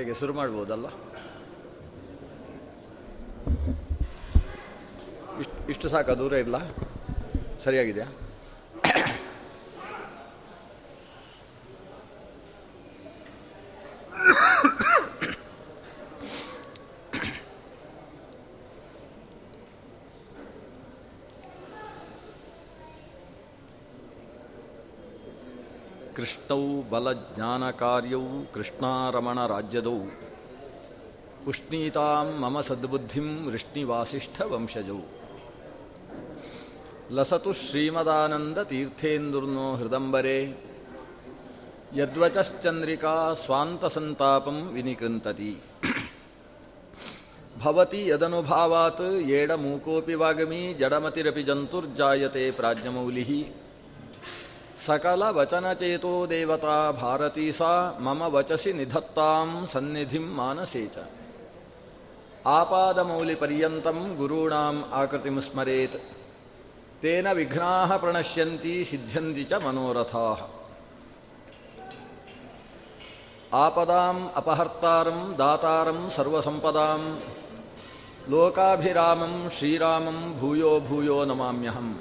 ಹೇಗೆ ಶುರು ಮಾಡ್ಬೋದಲ್ಲ? ಇಷ್ಟು ಇಷ್ಟು ಸಾಕು? ದೂರ ಇಲ್ಲ ಸರಿಯಾಗಿದೆಯಾ? ಕೃಷ್ಣೌ ಬಲಜ್ಞಾನಕಾರ್ಯೌ ಕೃಷ್ಣಾರಮಣರಾಜ್ಯದೌ. ಉಷ್ಣೀತಾಂ ಮಮ ಸದ್ಬುದ್ಧಿಂ ವೃಷ್ಣಿವಾಸಿಷ್ಠವಂಶಜೌ. ಲಸತು ಶ್ರೀಮದಾನಂದ ತೀರ್ಥೇಂದುರ್ನೋ ಹೃದಂಬರೆ. ಯದ್ವಚಶ್ಚಂದ್ರಿಕಾ ಸ್ವಾಂತಸಂತಾಪಂ ವಿನಿಕೃಂತತಿ. ಭವತಿ ಯದನುಭಾವಾತ್ ಏಡಮೂಕೋಪಿ ವಾಗಮಿ ಜಡಮತಿರಪಿ ಜಂತುರ್ಜಾಯತೆ ಪ್ರಾಜ್ಞಮೌಲಿಃ सकल वचनचेतो देवता भारती सा, मम वचसी निधत्ता सन्निधिम मानसे च। आपादमौलिपर्यन्तं गुरूणाम् आकृतिं स्मरेत्। तेन विघ्नाः प्रणश्यन्ति, सिद्ध्यन्ति च मनोरथाः। आपदाम् अपहर्तारं, दातारं सर्वसम्पदां लोकाभिरामं, श्रीरामं, भूयो भूयो नमाम्यहम्।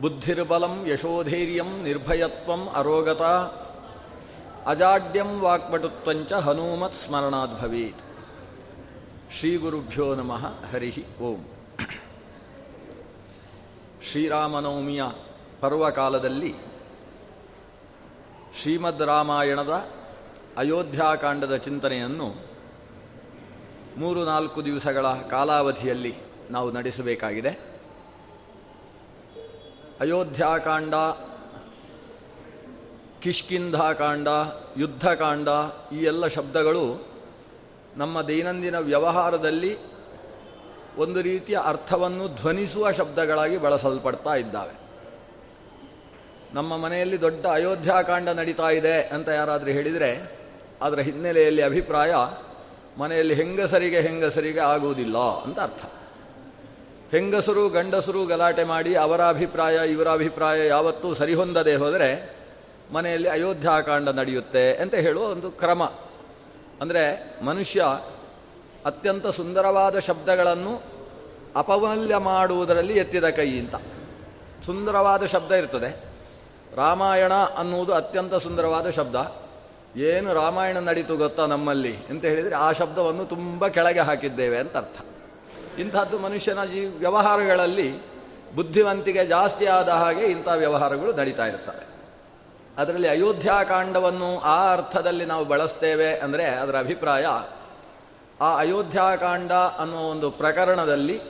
ಬುದ್ಧಿರ್ಬಲಂ ಯಶೋಧೈರ್ಯಂ ನಿರ್ಭಯತ್ವಂ ಅರೋಗತ ಅಜಾಡ್ಯಂ ವಾಕ್ಪಟುತ್ವಂಚ ಹನುಮತ್ ಸ್ಮರಣಾತ್ ಭವೇತ್. ಶ್ರೀ ಗುರುಭ್ಯೋ ನಮಃ, ಹರಿ ಓಂ. ಶ್ರೀರಾಮನವಮಿಯ ಪರ್ವಕಾಲದಲ್ಲಿ ಶ್ರೀಮದ್ ರಾಮಾಯಣದ ಅಯೋಧ್ಯಾಕಾಂಡದ ಚಿಂತನೆಯನ್ನು ಮೂರು ನಾಲ್ಕು ದಿವಸಗಳ ಕಾಲಾವಧಿಯಲ್ಲಿ ನಾವು ನಡೆಸಬೇಕಾಗಿದೆ. ಅಯೋಧ್ಯಾಕಾಂಡ, ಕಿಷ್ಕಿಂಧಾಕಾಂಡ, ಯುದ್ಧಕಾಂಡ ಈ ಎಲ್ಲ ಶಬ್ದಗಳು ನಮ್ಮ ದೈನಂದಿನ ವ್ಯವಹಾರದಲ್ಲಿ ಒಂದು ರೀತಿಯ ಅರ್ಥವನ್ನು ಧ್ವನಿಸುವ ಶಬ್ದಗಳಾಗಿ ಬಳಸಲ್ಪಡ್ತಾ ಇದ್ದಾವೆ. ನಮ್ಮ ಮನೆಯಲ್ಲಿ ದೊಡ್ಡ ಅಯೋಧ್ಯಾಕಾಂಡ ನಡೀತಾ ಇದೆ ಅಂತ ಯಾರಾದರೂ ಹೇಳಿದರೆ ಅದರ ಹಿನ್ನೆಲೆಯಲ್ಲಿ ಅಭಿಪ್ರಾಯ ಮನೆಯಲ್ಲಿ ಹೆಂಗಸರಿಗೆ ಹೆಂಗಸರಿಗೆ ಆಗುವುದಿಲ್ಲ ಅಂತ ಅರ್ಥ. ಹೆಂಗಸರು ಗಂಡಸರು ಗಲಾಟೆ ಮಾಡಿ ಅವರ ಅಭಿಪ್ರಾಯ, ಇವರ ಅಭಿಪ್ರಾಯ ಯಾವತ್ತೂ ಸರಿಹೊಂದದೆ ಹೋದರೆ ಮನೆಯಲ್ಲಿ ಅಯೋಧ್ಯಾಕಾಂಡ ನಡೆಯುತ್ತೆ ಅಂತ ಹೇಳುವ ಒಂದು ಕ್ರಮ. ಅಂದರೆ ಮನುಷ್ಯ ಅತ್ಯಂತ ಸುಂದರವಾದ ಶಬ್ದಗಳನ್ನು ಅಪಮಲ್ಯ ಮಾಡುವುದರಲ್ಲಿ ಎತ್ತಿದ ಕೈ ಅಂತ. ಸುಂದರವಾದ ಶಬ್ದ ಇರ್ತದೆ. ರಾಮಾಯಣ ಅನ್ನುವುದು ಅತ್ಯಂತ ಸುಂದರವಾದ ಶಬ್ದ. ಏನು ರಾಮಾಯಣ ನಡೀತು ಗೊತ್ತಾ ನಮ್ಮಲ್ಲಿ? ಅಂತ ಹೇಳಿದರೆ ಆ ಶಬ್ದವನ್ನು ತುಂಬ ಕೆಳಗೆ ಹಾಕಿದ್ದೇವೆ ಅಂತ ಅರ್ಥ. ಇಂಥದ್ದು ಮನುಷ್ಯನ ಜೀ ವ್ಯವಹಾರಗಳಲ್ಲಿ ಬುದ್ಧಿವಂತಿಕೆ ಜಾಸ್ತಿ ಆದ ಹಾಗೆ ಇಂಥ ವ್ಯವಹಾರಗಳು ನಡೀತಾ ಇರ್ತವೆ ಅದರಲ್ಲಿ ಅಯೋಧ್ಯಾಕಾಂಡವನ್ನು ಆ ಅರ್ಥದಲ್ಲಿ ನಾವು ಬಳಸ್ತೇವೆ ಅಂದರೆ ಅದರ ಅಭಿಪ್ರಾಯ, ಆ ಅಯೋಧ್ಯಾಕಾಂಡ ಅನ್ನೋ ಒಂದು ಪ್ರಕರಣದಲ್ಲಿ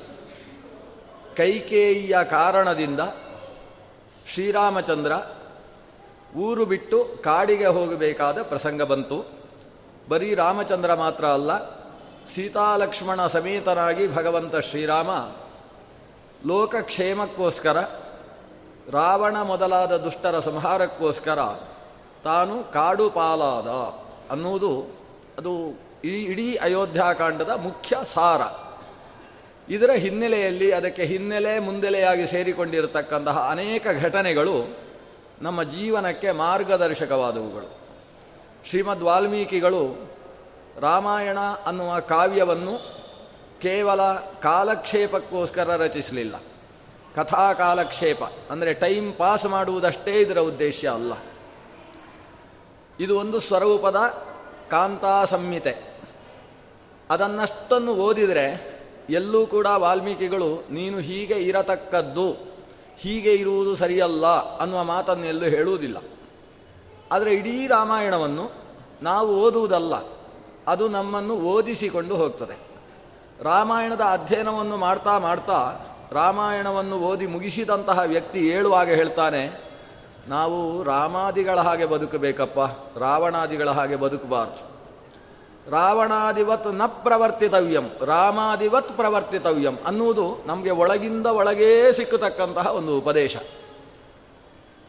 ಕೈಕೇಯಿಯ ಕಾರಣದಿಂದ ಶ್ರೀರಾಮಚಂದ್ರ ಊರು ಬಿಟ್ಟು ಕಾಡಿಗೆ ಹೋಗಬೇಕಾದ ಪ್ರಸಂಗ ಬಂತು. ಬರೀ ರಾಮಚಂದ್ರ ಮಾತ್ರ ಅಲ್ಲ ಸೀತಾಲಕ್ಷ್ಮಣ ಸಮೇತನಾಗಿ ಭಗವಂತ ಶ್ರೀರಾಮ ಲೋಕಕ್ಷೇಮಕ್ಕೋಸ್ಕರ, ರಾವಣ ಮೊದಲಾದ ದುಷ್ಟರ ಸಂಹಾರಕ್ಕೋಸ್ಕರ ತಾನು ಕಾಡುಪಾಲಾದ ಅನ್ನುವುದು ಅದು ಈ ಇಡೀ ಅಯೋಧ್ಯಾಕಾಂಡದ ಮುಖ್ಯ ಸಾರ. ಇದರ ಹಿನ್ನೆಲೆಯಲ್ಲಿ ಅದಕ್ಕೆ ಹಿನ್ನೆಲೆ ಮುಂದೆಲೆಯಾಗಿ ಸೇರಿಕೊಂಡಿರತಕ್ಕಂತಹ ಅನೇಕ ಘಟನೆಗಳು ನಮ್ಮ ಜೀವನಕ್ಕೆ ಮಾರ್ಗದರ್ಶಕವಾದವುಗಳು. ಶ್ರೀಮದ್ ವಾಲ್ಮೀಕಿಗಳು ರಾಮಾಯಣ ಅನ್ನುವ ಕಾವ್ಯವನ್ನು ಕೇವಲ ಕಾಲಕ್ಷೇಪಕ್ಕೋಸ್ಕರ ರಚಿಸಲಿಲ್ಲ. ಕಥಾ ಕಾಲಕ್ಷೇಪ, ಅಂದರೆ ಟೈಮ್ ಪಾಸ್ ಮಾಡುವುದಷ್ಟೇ ಇದರ ಉದ್ದೇಶ ಅಲ್ಲ. ಇದು ಒಂದು ಸ್ವರೂಪದ ಕಾಂತಾ ಸಂಹಿತೆ. ಅದನ್ನಷ್ಟನ್ನು ಓದಿದರೆ ಎಲ್ಲೂ ಕೂಡ ವಾಲ್ಮೀಕಿಗಳು, ನೀನು ಹೀಗೆ ಇರತಕ್ಕದ್ದು, ಹೀಗೆ ಇರುವುದು ಸರಿಯಲ್ಲ ಅನ್ನುವ ಮಾತನ್ನು ಎಲ್ಲೂ ಹೇಳುವುದಿಲ್ಲ. ಆದರೆ ಇಡೀ ರಾಮಾಯಣವನ್ನು ನಾವು ಓದುವುದಲ್ಲ. ಅದು ನಮ್ಮನ್ನು ಓದಿಸಿಕೊಂಡು ಹೋಗ್ತದೆ. ರಾಮಾಯಣದ ಅಧ್ಯಯನವನ್ನು ಮಾಡ್ತಾ ಮಾಡ್ತಾ ರಾಮಾಯಣವನ್ನು ಓದಿ ಮುಗಿಸಿದಂತಹ ವ್ಯಕ್ತಿ ಹೇಳುವಾಗ ಹೇಳ್ತಾನೆ, ನಾವು ರಾಮಾದಿಗಳ ಹಾಗೆ ಬದುಕಬೇಕಪ್ಪ, ರಾವಣಾದಿಗಳ ಹಾಗೆ ಬದುಕಬಾರ್ದು. ರಾವಣಾದಿವತ್ನ ಪ್ರವರ್ತಿತವ್ಯಂ, ರಾಮಾದಿವತ್ ಪ್ರವರ್ತಿತವ್ಯಂ ಅನ್ನುವುದು ನಮಗೆ ಒಳಗಿಂದ ಒಳಗೇ ಸಿಕ್ಕತಕ್ಕಂತಹ ಒಂದು ಉಪದೇಶ.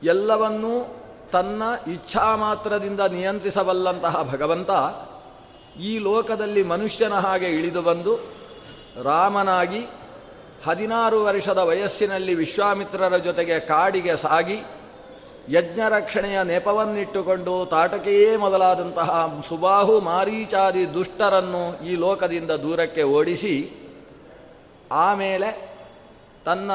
ಎಲ್ಲವನ್ನೂ ತನ್ನ ಇಚ್ಛಾ ಮಾತ್ರದಿಂದ ನಿಯಂತ್ರಿಸಬಲ್ಲಂತಹ ಭಗವಂತ ಈ ಲೋಕದಲ್ಲಿ ಮನುಷ್ಯನ ಹಾಗೆ ಇಳಿದು ಬಂದು ರಾಮನಾಗಿ ಹದಿನಾರು ವರ್ಷದ ವಯಸ್ಸಿನಲ್ಲಿ ವಿಶ್ವಾಮಿತ್ರರ ಜೊತೆಗೆ ಕಾಡಿಗೆ ಸಾಗಿ ಯಜ್ಞ ರಕ್ಷಣೆಯ ನೆಪವನ್ನಿಟ್ಟುಕೊಂಡು ತಾಟಕೆಯೇ ಮೊದಲಾದಂತಹ ಸುಬಾಹು ಮಾರೀಚಾದಿ ದುಷ್ಟರನ್ನು ಈ ಲೋಕದಿಂದ ದೂರಕ್ಕೆ ಓಡಿಸಿ ಆಮೇಲೆ ತನ್ನ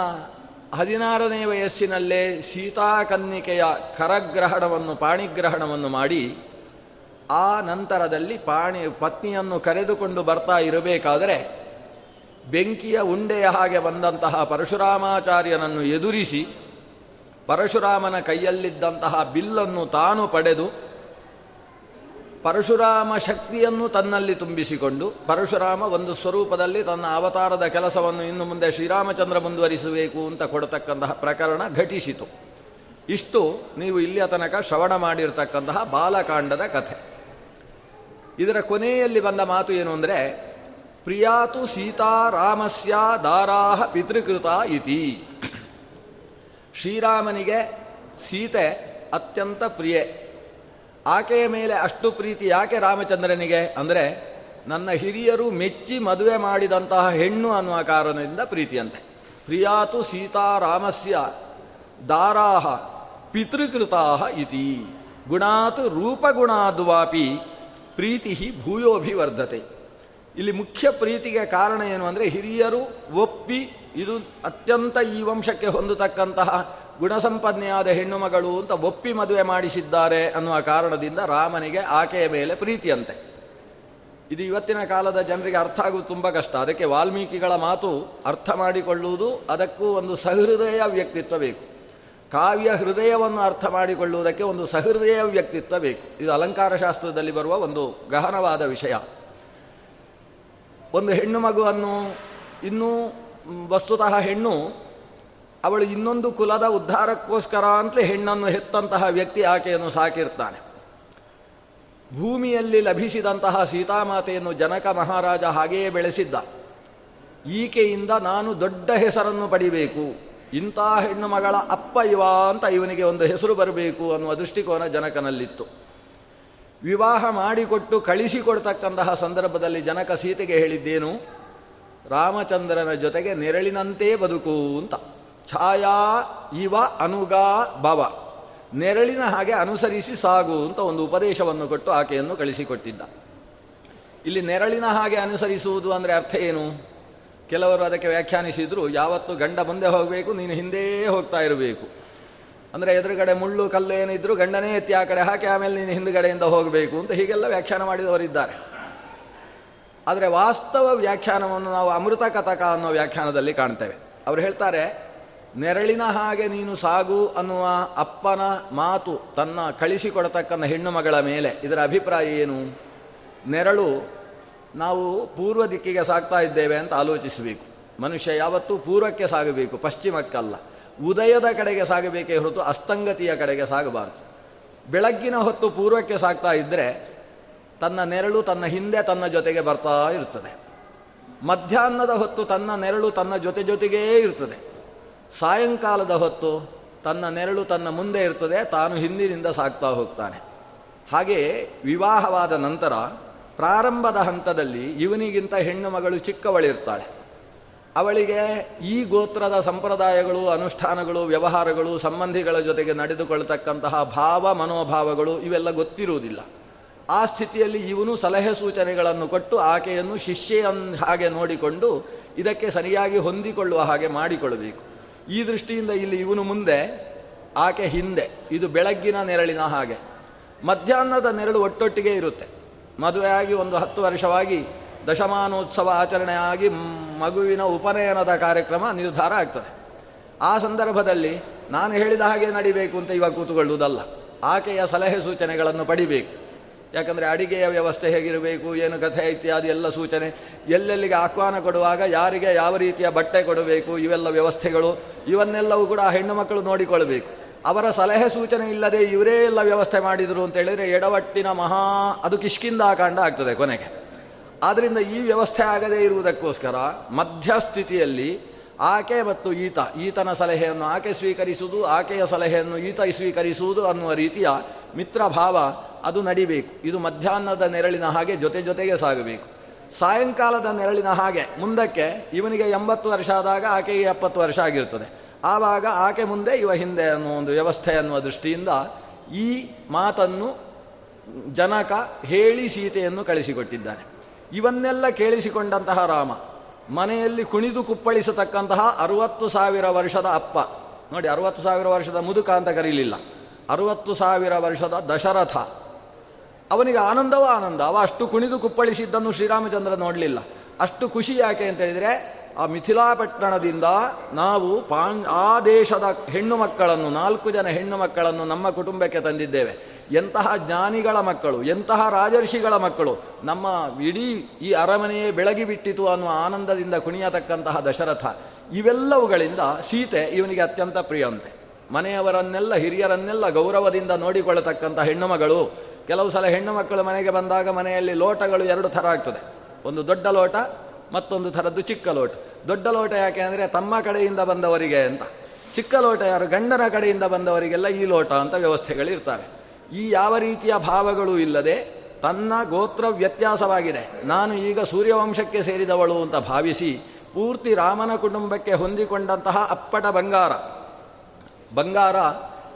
ಹದಿನಾರನೇ ವಯಸ್ಸಿನಲ್ಲೇ ಸೀತಾಕನ್ನಿಕೆಯ ಕರಗ್ರಹಣವನ್ನು, ಪಾಣಿಗ್ರಹಣವನ್ನು ಮಾಡಿ ಆ ನಂತರದಲ್ಲಿ ಪಾಣಿ ಪತ್ನಿಯನ್ನು ಕರೆದುಕೊಂಡು ಬರ್ತಾ ಇರಬೇಕಾದರೆ ಬೆಂಕಿಯ ಉಂಡೆಯ ಹಾಗೆ ಬಂದಂತಹ ಪರಶುರಾಮಾಚಾರ್ಯನನ್ನು ಎದುರಿಸಿ ಪರಶುರಾಮನ ಕೈಯಲ್ಲಿದ್ದಂತಹ ಬಿಲ್ಲನ್ನು ತಾನು ಪಡೆದು ಪರಶುರಾಮ ಶಕ್ತಿಯನ್ನು ತನ್ನಲ್ಲಿ ತುಂಬಿಸಿಕೊಂಡು ಪರಶುರಾಮ ಒಂದು ಸ್ವರೂಪದಲ್ಲಿ ತನ್ನ ಅವತಾರದ ಕೆಲಸವನ್ನು ಇನ್ನು ಮುಂದೆ ಶ್ರೀರಾಮಚಂದ್ರ ಮುಂದುವರಿಸಬೇಕು ಅಂತ ಕೊಡತಕ್ಕಂತಹ ಪ್ರಕರಣ ಘಟಿಸಿತು. ಇಷ್ಟು ನೀವು ಇಲ್ಲಿಯ ತನಕ ಶ್ರವಣ ಮಾಡಿರ್ತಕ್ಕಂತಹ ಬಾಲಕಾಂಡದ ಕಥೆ. ಇದರ ಕೊನೆಯಲ್ಲಿ ಬಂದ ಮಾತು ಏನು ಅಂದರೆ, ಪ್ರಿಯಾತು ಸೀತಾರಾಮಸ್ಯ ದಾರಾಹ ಪಿತೃಕೃತ ಇತಿ. ಶ್ರೀರಾಮನಿಗೆ ಸೀತೆ ಅತ್ಯಂತ ಪ್ರಿಯೆ. ಆಕೆಯ ಮೇಲೆ ಅಷ್ಟು ಪ್ರೀತಿ ಯಾಕೆ ರಾಮಚಂದ್ರನಿಗೆ ಅಂದರೆ, ನನ್ನ ಹಿರಿಯರು ಮೆಚ್ಚಿ ಮದುವೆ ಮಾಡಿದಂತಹ ಹೆಣ್ಣು ಅನ್ನುವ ಕಾರಣದಿಂದ ಪ್ರೀತಿಯಂತೆ. ಪ್ರಿಯಾತು ಸೀತಾರಾಮಸ್ಯ ದಾರಾಹ ಪಿತೃಕೃತಾ ಇತಿ. ಗುಣಾತು ರೂಪಗುಣಾದ್ವಾಪಿ ಪ್ರೀತಿ ಭೂಯೋಭಿವರ್ಧತೆ. ಇಲ್ಲಿ ಮುಖ್ಯ ಪ್ರೀತಿಗೆ ಕಾರಣ ಏನು ಅಂದರೆ ಹಿರಿಯರು ಒಪ್ಪಿ ಇದು ಅತ್ಯಂತ ಈ ವಂಶಕ್ಕೆ ಹೊಂದತಕ್ಕಂತಹ ಗುಣಸಂಪನ್ನೆಯಾದ ಹೆಣ್ಣು ಮಗಳು ಅಂತ ಒಪ್ಪಿ ಮದುವೆ ಮಾಡಿಸಿದ್ದಾರೆ ಅನ್ನುವ ಕಾರಣದಿಂದ ರಾಮನಿಗೆ ಆಕೆಯ ಮೇಲೆ ಪ್ರೀತಿಯಂತೆ. ಇದು ಇವತ್ತಿನ ಕಾಲದ ಜನರಿಗೆ ಅರ್ಥ ಆಗುವುದು ತುಂಬ ಕಷ್ಟ. ಅದಕ್ಕೆ ವಾಲ್ಮೀಕಿಗಳ ಮಾತು ಅರ್ಥ ಮಾಡಿಕೊಳ್ಳುವುದು ಅದಕ್ಕೂ ಒಂದು ಸಹೃದಯ ವ್ಯಕ್ತಿತ್ವ ಬೇಕು. ಕಾವ್ಯ ಹೃದಯವನ್ನು ಅರ್ಥ ಮಾಡಿಕೊಳ್ಳುವುದಕ್ಕೆ ಒಂದು ಸಹೃದಯ ವ್ಯಕ್ತಿತ್ವ ಬೇಕು. ಇದು ಅಲಂಕಾರ ಶಾಸ್ತ್ರದಲ್ಲಿ ಬರುವ ಒಂದು ಗಹನವಾದ ವಿಷಯ. ಒಂದು ಹೆಣ್ಣು ಮಗುವನ್ನು ಇನ್ನೂ ವಸ್ತುತಃ ಹೆಣ್ಣು, ಅವಳು ಇನ್ನೊಂದು ಕುಲದ ಉದ್ಧಾರಕ್ಕೋಸ್ಕರ ಅಂತಲೇ ಹೆಣ್ಣನ್ನು ಹೆತ್ತಂತಹ ವ್ಯಕ್ತಿ ಆಕೆಯನ್ನು ಸಾಕಿರ್ತಾನೆ. ಭೂಮಿಯಲ್ಲಿ ಲಭಿಸಿದಂತಹ ಸೀತಾಮಾತೆಯನ್ನು ಜನಕ ಮಹಾರಾಜ ಹಾಗೆಯೇ ಬೆಳೆಸಿದ್ದ. ಈಕೆಯಿಂದ ನಾನು ದೊಡ್ಡ ಹೆಸರನ್ನು ಪಡಿಬೇಕು. ಇಂಥ ಹೆಣ್ಣು ಮಗಳ ಅಪ್ಪ ಇವ ಅಂತ ಇವನಿಗೆ ಒಂದು ಹೆಸರು ಬರಬೇಕು ಅನ್ನುವ ದೃಷ್ಟಿಕೋನ ಜನಕನಲ್ಲಿತ್ತು. ವಿವಾಹ ಮಾಡಿಕೊಟ್ಟು ಕಳಿಸಿಕೊಡ್ತಕ್ಕಂತಹ ಸಂದರ್ಭದಲ್ಲಿ ಜನಕ ಸೀತೆಗೆ ಹೇಳಿದ್ದೇನು, ರಾಮಚಂದ್ರನ ಜೊತೆಗೆ ನೆರಳಿನಂತೆ ಬದುಕು ಅಂತ. ಛಾಯಾ ಇವ ಅನುಗಾ ಭವ. ನೆರಳಿನ ಹಾಗೆ ಅನುಸರಿಸಿ ಸಾಗು ಅಂತ ಒಂದು ಉಪದೇಶವನ್ನು ಕೊಟ್ಟು ಆಕೆಯನ್ನು ಕಳಿಸಿಕೊಟ್ಟಿದ್ದ. ಇಲ್ಲಿ ನೆರಳಿನ ಹಾಗೆ ಅನುಸರಿಸುವುದು ಅಂದರೆ ಅರ್ಥ ಏನು? ಕೆಲವರು ಅದಕ್ಕೆ ವ್ಯಾಖ್ಯಾನಿಸಿದರು, ಯಾವತ್ತು ಗಂಡ ಮುಂದೆ ಹೋಗಬೇಕು, ನೀನು ಹಿಂದೆ ಹೋಗ್ತಾ ಇರಬೇಕು. ಅಂದರೆ ಎದುರುಗಡೆ ಮುಳ್ಳು, ಕಲ್ಲು ಏನಿದ್ರು ಗಂಡನೇ ಎತ್ತಿ ಆ ಕಡೆ ಹಾಕಿ, ಆಮೇಲೆ ನೀನು ಹಿಂದುಗಡೆಯಿಂದ ಹೋಗಬೇಕು ಅಂತ ಹೀಗೆಲ್ಲ ವ್ಯಾಖ್ಯಾನ ಮಾಡಿದವರಿದ್ದಾರೆ. ಆದರೆ ವಾಸ್ತವ ವ್ಯಾಖ್ಯಾನವನ್ನು ನಾವು ಅಮೃತ ಕಥಕ ಅನ್ನೋ ವ್ಯಾಖ್ಯಾನದಲ್ಲಿ ಕಾಣ್ತೇವೆ. ಅವರು ಹೇಳ್ತಾರೆ, ನೆರಳಿನ ಹಾಗೆ ನೀನು ಸಾಗು ಅನ್ನುವ ಅಪ್ಪನ ಮಾತು ತನ್ನ ಕಳಿಸಿಕೊಡತಕ್ಕಂಥ ಹೆಣ್ಣು ಮಗಳ ಮೇಲೆ. ಇದರ ಅಭಿಪ್ರಾಯ ಏನು? ನೆರಳು ನಾವು ಪೂರ್ವ ದಿಕ್ಕಿಗೆ ಸಾಗ್ತಾ ಇದ್ದೇವೆ ಅಂತ ಆಲೋಚಿಸಬೇಕು. ಮನುಷ್ಯ ಯಾವತ್ತೂ ಪೂರ್ವಕ್ಕೆ ಸಾಗಬೇಕು, ಪಶ್ಚಿಮಕ್ಕಲ್ಲ. ಉದಯದ ಕಡೆಗೆ ಸಾಗಬೇಕೇ ಹೊರತು ಅಸ್ತಂಗತಿಯ ಕಡೆಗೆ ಸಾಗಬಾರದು. ಬೆಳಗ್ಗಿನ ಹೊತ್ತು ಪೂರ್ವಕ್ಕೆ ಸಾಗ್ತಾ ಇದ್ದರೆ ತನ್ನ ನೆರಳು ತನ್ನ ಹಿಂದೆ ತನ್ನ ಜೊತೆಗೆ ಬರ್ತಾ ಇರ್ತದೆ. ಮಧ್ಯಾಹ್ನದ ಹೊತ್ತು ತನ್ನ ನೆರಳು ತನ್ನ ಜೊತೆ ಜೊತೆಗೇ ಇರ್ತದೆ. ಸಾಯಂಕಾಲದ ಹೊತ್ತು ತನ್ನ ನೆರಳು ತನ್ನ ಮುಂದೆ ಇರ್ತದೆ, ತಾನು ಹಿಂದಿನಿಂದ ಸಾಗ್ತಾ ಹೋಗ್ತಾನೆ. ಹಾಗೆಯೇ ವಿವಾಹವಾದ ನಂತರ ಪ್ರಾರಂಭದ ಹಂತದಲ್ಲಿ ಇವನಿಗಿಂತ ಹೆಣ್ಣು ಮಗಳು ಚಿಕ್ಕವಳಿರ್ತಾಳೆ. ಅವಳಿಗೆ ಈ ಗೋತ್ರದ ಸಂಪ್ರದಾಯಗಳು, ಅನುಷ್ಠಾನಗಳು, ವ್ಯವಹಾರಗಳು, ಸಂಬಂಧಿಗಳ ಜೊತೆಗೆ ನಡೆದುಕೊಳ್ತಕ್ಕಂತಹ ಭಾವ ಮನೋಭಾವಗಳು ಇವೆಲ್ಲ ಗೊತ್ತಿರುವುದಿಲ್ಲ. ಆ ಸ್ಥಿತಿಯಲ್ಲಿ ಇವನು ಸಲಹೆ ಸೂಚನೆಗಳನ್ನು ಕೊಟ್ಟು ಆಕೆಯನ್ನು ಶಿಷ್ಯೆಯನ್ನು ಹಾಗೆ ನೋಡಿಕೊಂಡು ಇದಕ್ಕೆ ಸರಿಯಾಗಿ ಹೊಂದಿಕೊಳ್ಳುವ ಹಾಗೆ ಮಾಡಿಕೊಳ್ಳಬೇಕು. ಈ ದೃಷ್ಟಿಯಿಂದ ಇಲ್ಲಿ ಇವನು ಮುಂದೆ, ಆಕೆ ಹಿಂದೆ. ಇದು ಬೆಳಗ್ಗಿನ ನೆರಳಿನ ಹಾಗೆ. ಮಧ್ಯಾಹ್ನದ ನೆರಳು ಒಟ್ಟೊಟ್ಟಿಗೆ ಇರುತ್ತೆ. ಮದುವೆಯಾಗಿ ಒಂದು ಹತ್ತು ವರ್ಷವಾಗಿ ದಶಮಾನೋತ್ಸವ ಆಚರಣೆಯಾಗಿ ಮಗುವಿನ ಉಪನಯನದ ಕಾರ್ಯಕ್ರಮ ನಿರ್ಧಾರ ಆಗ್ತದೆ. ಆ ಸಂದರ್ಭದಲ್ಲಿ ನಾನು ಹೇಳಿದ ಹಾಗೆ ನಡಿಬೇಕು ಅಂತ ಇವಾಗ ಕೂತುಕೊಳ್ಳುವುದಲ್ಲ. ಆಕೆಯ ಸಲಹೆ ಸೂಚನೆಗಳನ್ನು ಪಡಿಬೇಕು. ಯಾಕಂದರೆ ಅಡಿಗೆಯ ವ್ಯವಸ್ಥೆ ಹೇಗಿರಬೇಕು, ಏನು ಕಥೆ ಇತ್ಯಾದಿ ಎಲ್ಲ ಸೂಚನೆ. ಎಲ್ಲೆಲ್ಲಿಗೆ ಆಹ್ವಾನ ಕೊಡುವಾಗ, ಯಾರಿಗೆ ಯಾವ ರೀತಿಯ ಬಟ್ಟೆ ಕೊಡಬೇಕು, ಇವೆಲ್ಲ ವ್ಯವಸ್ಥೆಗಳು, ಇವನ್ನೆಲ್ಲವೂ ಕೂಡ ಹೆಣ್ಣು ಮಕ್ಕಳು ನೋಡಿಕೊಳ್ಬೇಕು. ಅವರ ಸಲಹೆ ಸೂಚನೆ ಇಲ್ಲದೆ ಇವರೇ ಎಲ್ಲ ವ್ಯವಸ್ಥೆ ಮಾಡಿದರು ಅಂತ ಹೇಳಿದರೆ ಎಡವಟ್ಟಿನ ಮಹಾ, ಅದು ಕಿಷ್ಕಿಂದಾಕಾಂಡ ಆಗ್ತದೆ ಕೊನೆಗೆ. ಆದ್ದರಿಂದ ಈ ವ್ಯವಸ್ಥೆ ಆಗದೇ ಇರುವುದಕ್ಕೋಸ್ಕರ ಮಧ್ಯಸ್ಥಿತಿಯಲ್ಲಿ ಆಕೆ ಮತ್ತು ಈತ, ಈತನ ಸಲಹೆಯನ್ನು ಆಕೆ ಸ್ವೀಕರಿಸುವುದು, ಆಕೆಯ ಸಲಹೆಯನ್ನು ಈತ ಸ್ವೀಕರಿಸುವುದು ಅನ್ನುವ ರೀತಿಯ ಮಿತ್ರಭಾವ ಅದು ನಡಿಬೇಕು. ಇದು ಮಧ್ಯಾಹ್ನದ ನೆರಳಿನ ಹಾಗೆ ಜೊತೆ ಜೊತೆಗೆ ಸಾಗಬೇಕು. ಸಾಯಂಕಾಲದ ನೆರಳಿನ ಹಾಗೆ ಮುಂದಕ್ಕೆ ಇವನಿಗೆ ಎಂಬತ್ತು ವರ್ಷ ಆದಾಗ ಆಕೆಗೆ ಎಪ್ಪತ್ತು ವರ್ಷ ಆಗಿರ್ತದೆ. ಆವಾಗ ಆಕೆ ಮುಂದೆ, ಇವ ಹಿಂದೆ ಅನ್ನೋ ಒಂದು ವ್ಯವಸ್ಥೆ ಅನ್ನುವ ದೃಷ್ಟಿಯಿಂದ ಈ ಮಾತನ್ನು ಜನಕ ಹೇಳಿ ಸೀತೆಯನ್ನು ಕಳಿಸಿಕೊಟ್ಟಿದ್ದಾನೆ. ಇವನ್ನೆಲ್ಲ ಕೇಳಿಸಿಕೊಂಡಂತಹ ರಾಮ, ಮನೆಯಲ್ಲಿ ಕುಣಿದು ಕುಪ್ಪಳಿಸತಕ್ಕಂತಹ ಅರುವತ್ತು ಸಾವಿರ ವರ್ಷದ ಅಪ್ಪ, ನೋಡಿ ಅರುವತ್ತು ಸಾವಿರ ವರ್ಷದ ಮುದುಕ ಅಂತ ಕರೀಲಿಲ್ಲ, ಅರುವತ್ತು ಸಾವಿರ ವರ್ಷದ ದಶರಥ, ಅವನಿಗೆ ಆನಂದವೋ ಆನಂದ, ಅವ ಅಷ್ಟು ಕುಣಿದು ಕುಪ್ಪಳಿಸಿದ್ದನ್ನು ಶ್ರೀರಾಮಚಂದ್ರ ನೋಡಲಿಲ್ಲ. ಅಷ್ಟು ಖುಷಿ ಯಾಕೆ ಅಂತ ಹೇಳಿದರೆ ಆ ಮಿಥಿಲಾಪಟ್ಟಣದಿಂದ ನಾವು ಪಾಂ ಆ ದೇಶದ ಹೆಣ್ಣು ಮಕ್ಕಳನ್ನು, ನಾಲ್ಕು ಜನ ಹೆಣ್ಣು ಮಕ್ಕಳನ್ನು ನಮ್ಮ ಕುಟುಂಬಕ್ಕೆ ತಂದಿದ್ದೇವೆ. ಎಂತಹ ಜ್ಞಾನಿಗಳ ಮಕ್ಕಳು, ಎಂತಹ ರಾಜರ್ಷಿಗಳ ಮಕ್ಕಳು, ನಮ್ಮ ಇಡೀ ಈ ಅರಮನೆಯೇ ಬೆಳಗಿಬಿಟ್ಟಿತು ಅನ್ನುವ ಆನಂದದಿಂದ ಕುಣಿಯತಕ್ಕಂತಹ ದಶರಥ, ಇವೆಲ್ಲವುಗಳಿಂದ ಸೀತೆ ಇವನಿಗೆ ಅತ್ಯಂತ ಪ್ರಿಯಂತೆ ಮನೆಯವರನ್ನೆಲ್ಲ, ಹಿರಿಯರನ್ನೆಲ್ಲ ಗೌರವದಿಂದ ನೋಡಿಕೊಳ್ಳತಕ್ಕಂಥ ಹೆಣ್ಣು ಮಗಳು, ಕೆಲವು ಸಲ ಹೆಣ್ಣು ಮಕ್ಕಳು ಮನೆಗೆ ಬಂದಾಗ ಮನೆಯಲ್ಲಿ ಲೋಟಗಳು ಎರಡು ಥರ ಆಗ್ತದೆ. ಒಂದು ದೊಡ್ಡ ಲೋಟ ಮತ್ತೊಂದು ಥರದ್ದು ಚಿಕ್ಕ ಲೋಟ. ದೊಡ್ಡ ಲೋಟ ಯಾಕೆ ಅಂದರೆ ತಮ್ಮ ಕಡೆಯಿಂದ ಬಂದವರಿಗೆ ಅಂತ. ಚಿಕ್ಕ ಲೋಟ ಯಾರು? ಗಂಡನ ಕಡೆಯಿಂದ ಬಂದವರಿಗೆಲ್ಲ ಈ ಲೋಟ ಅಂತ ವ್ಯವಸ್ಥೆಗಳಿರ್ತವೆ ಈ ಯಾವ ರೀತಿಯ ಭಾವಗಳು ಇಲ್ಲದೆ ತನ್ನ ಗೋತ್ರ ವ್ಯತ್ಯಾಸವಾಗಿದೆ. ನಾನು ಈಗ ಸೂರ್ಯವಂಶಕ್ಕೆ ಸೇರಿದವಳು ಅಂತ ಭಾವಿಸಿ ಪೂರ್ತಿ ರಾಮನ ಕುಟುಂಬಕ್ಕೆ ಹೊಂದಿಕೊಂಡಂತಹ ಅಪ್ಪಟ ಬಂಗಾರ. ಬಂಗಾರ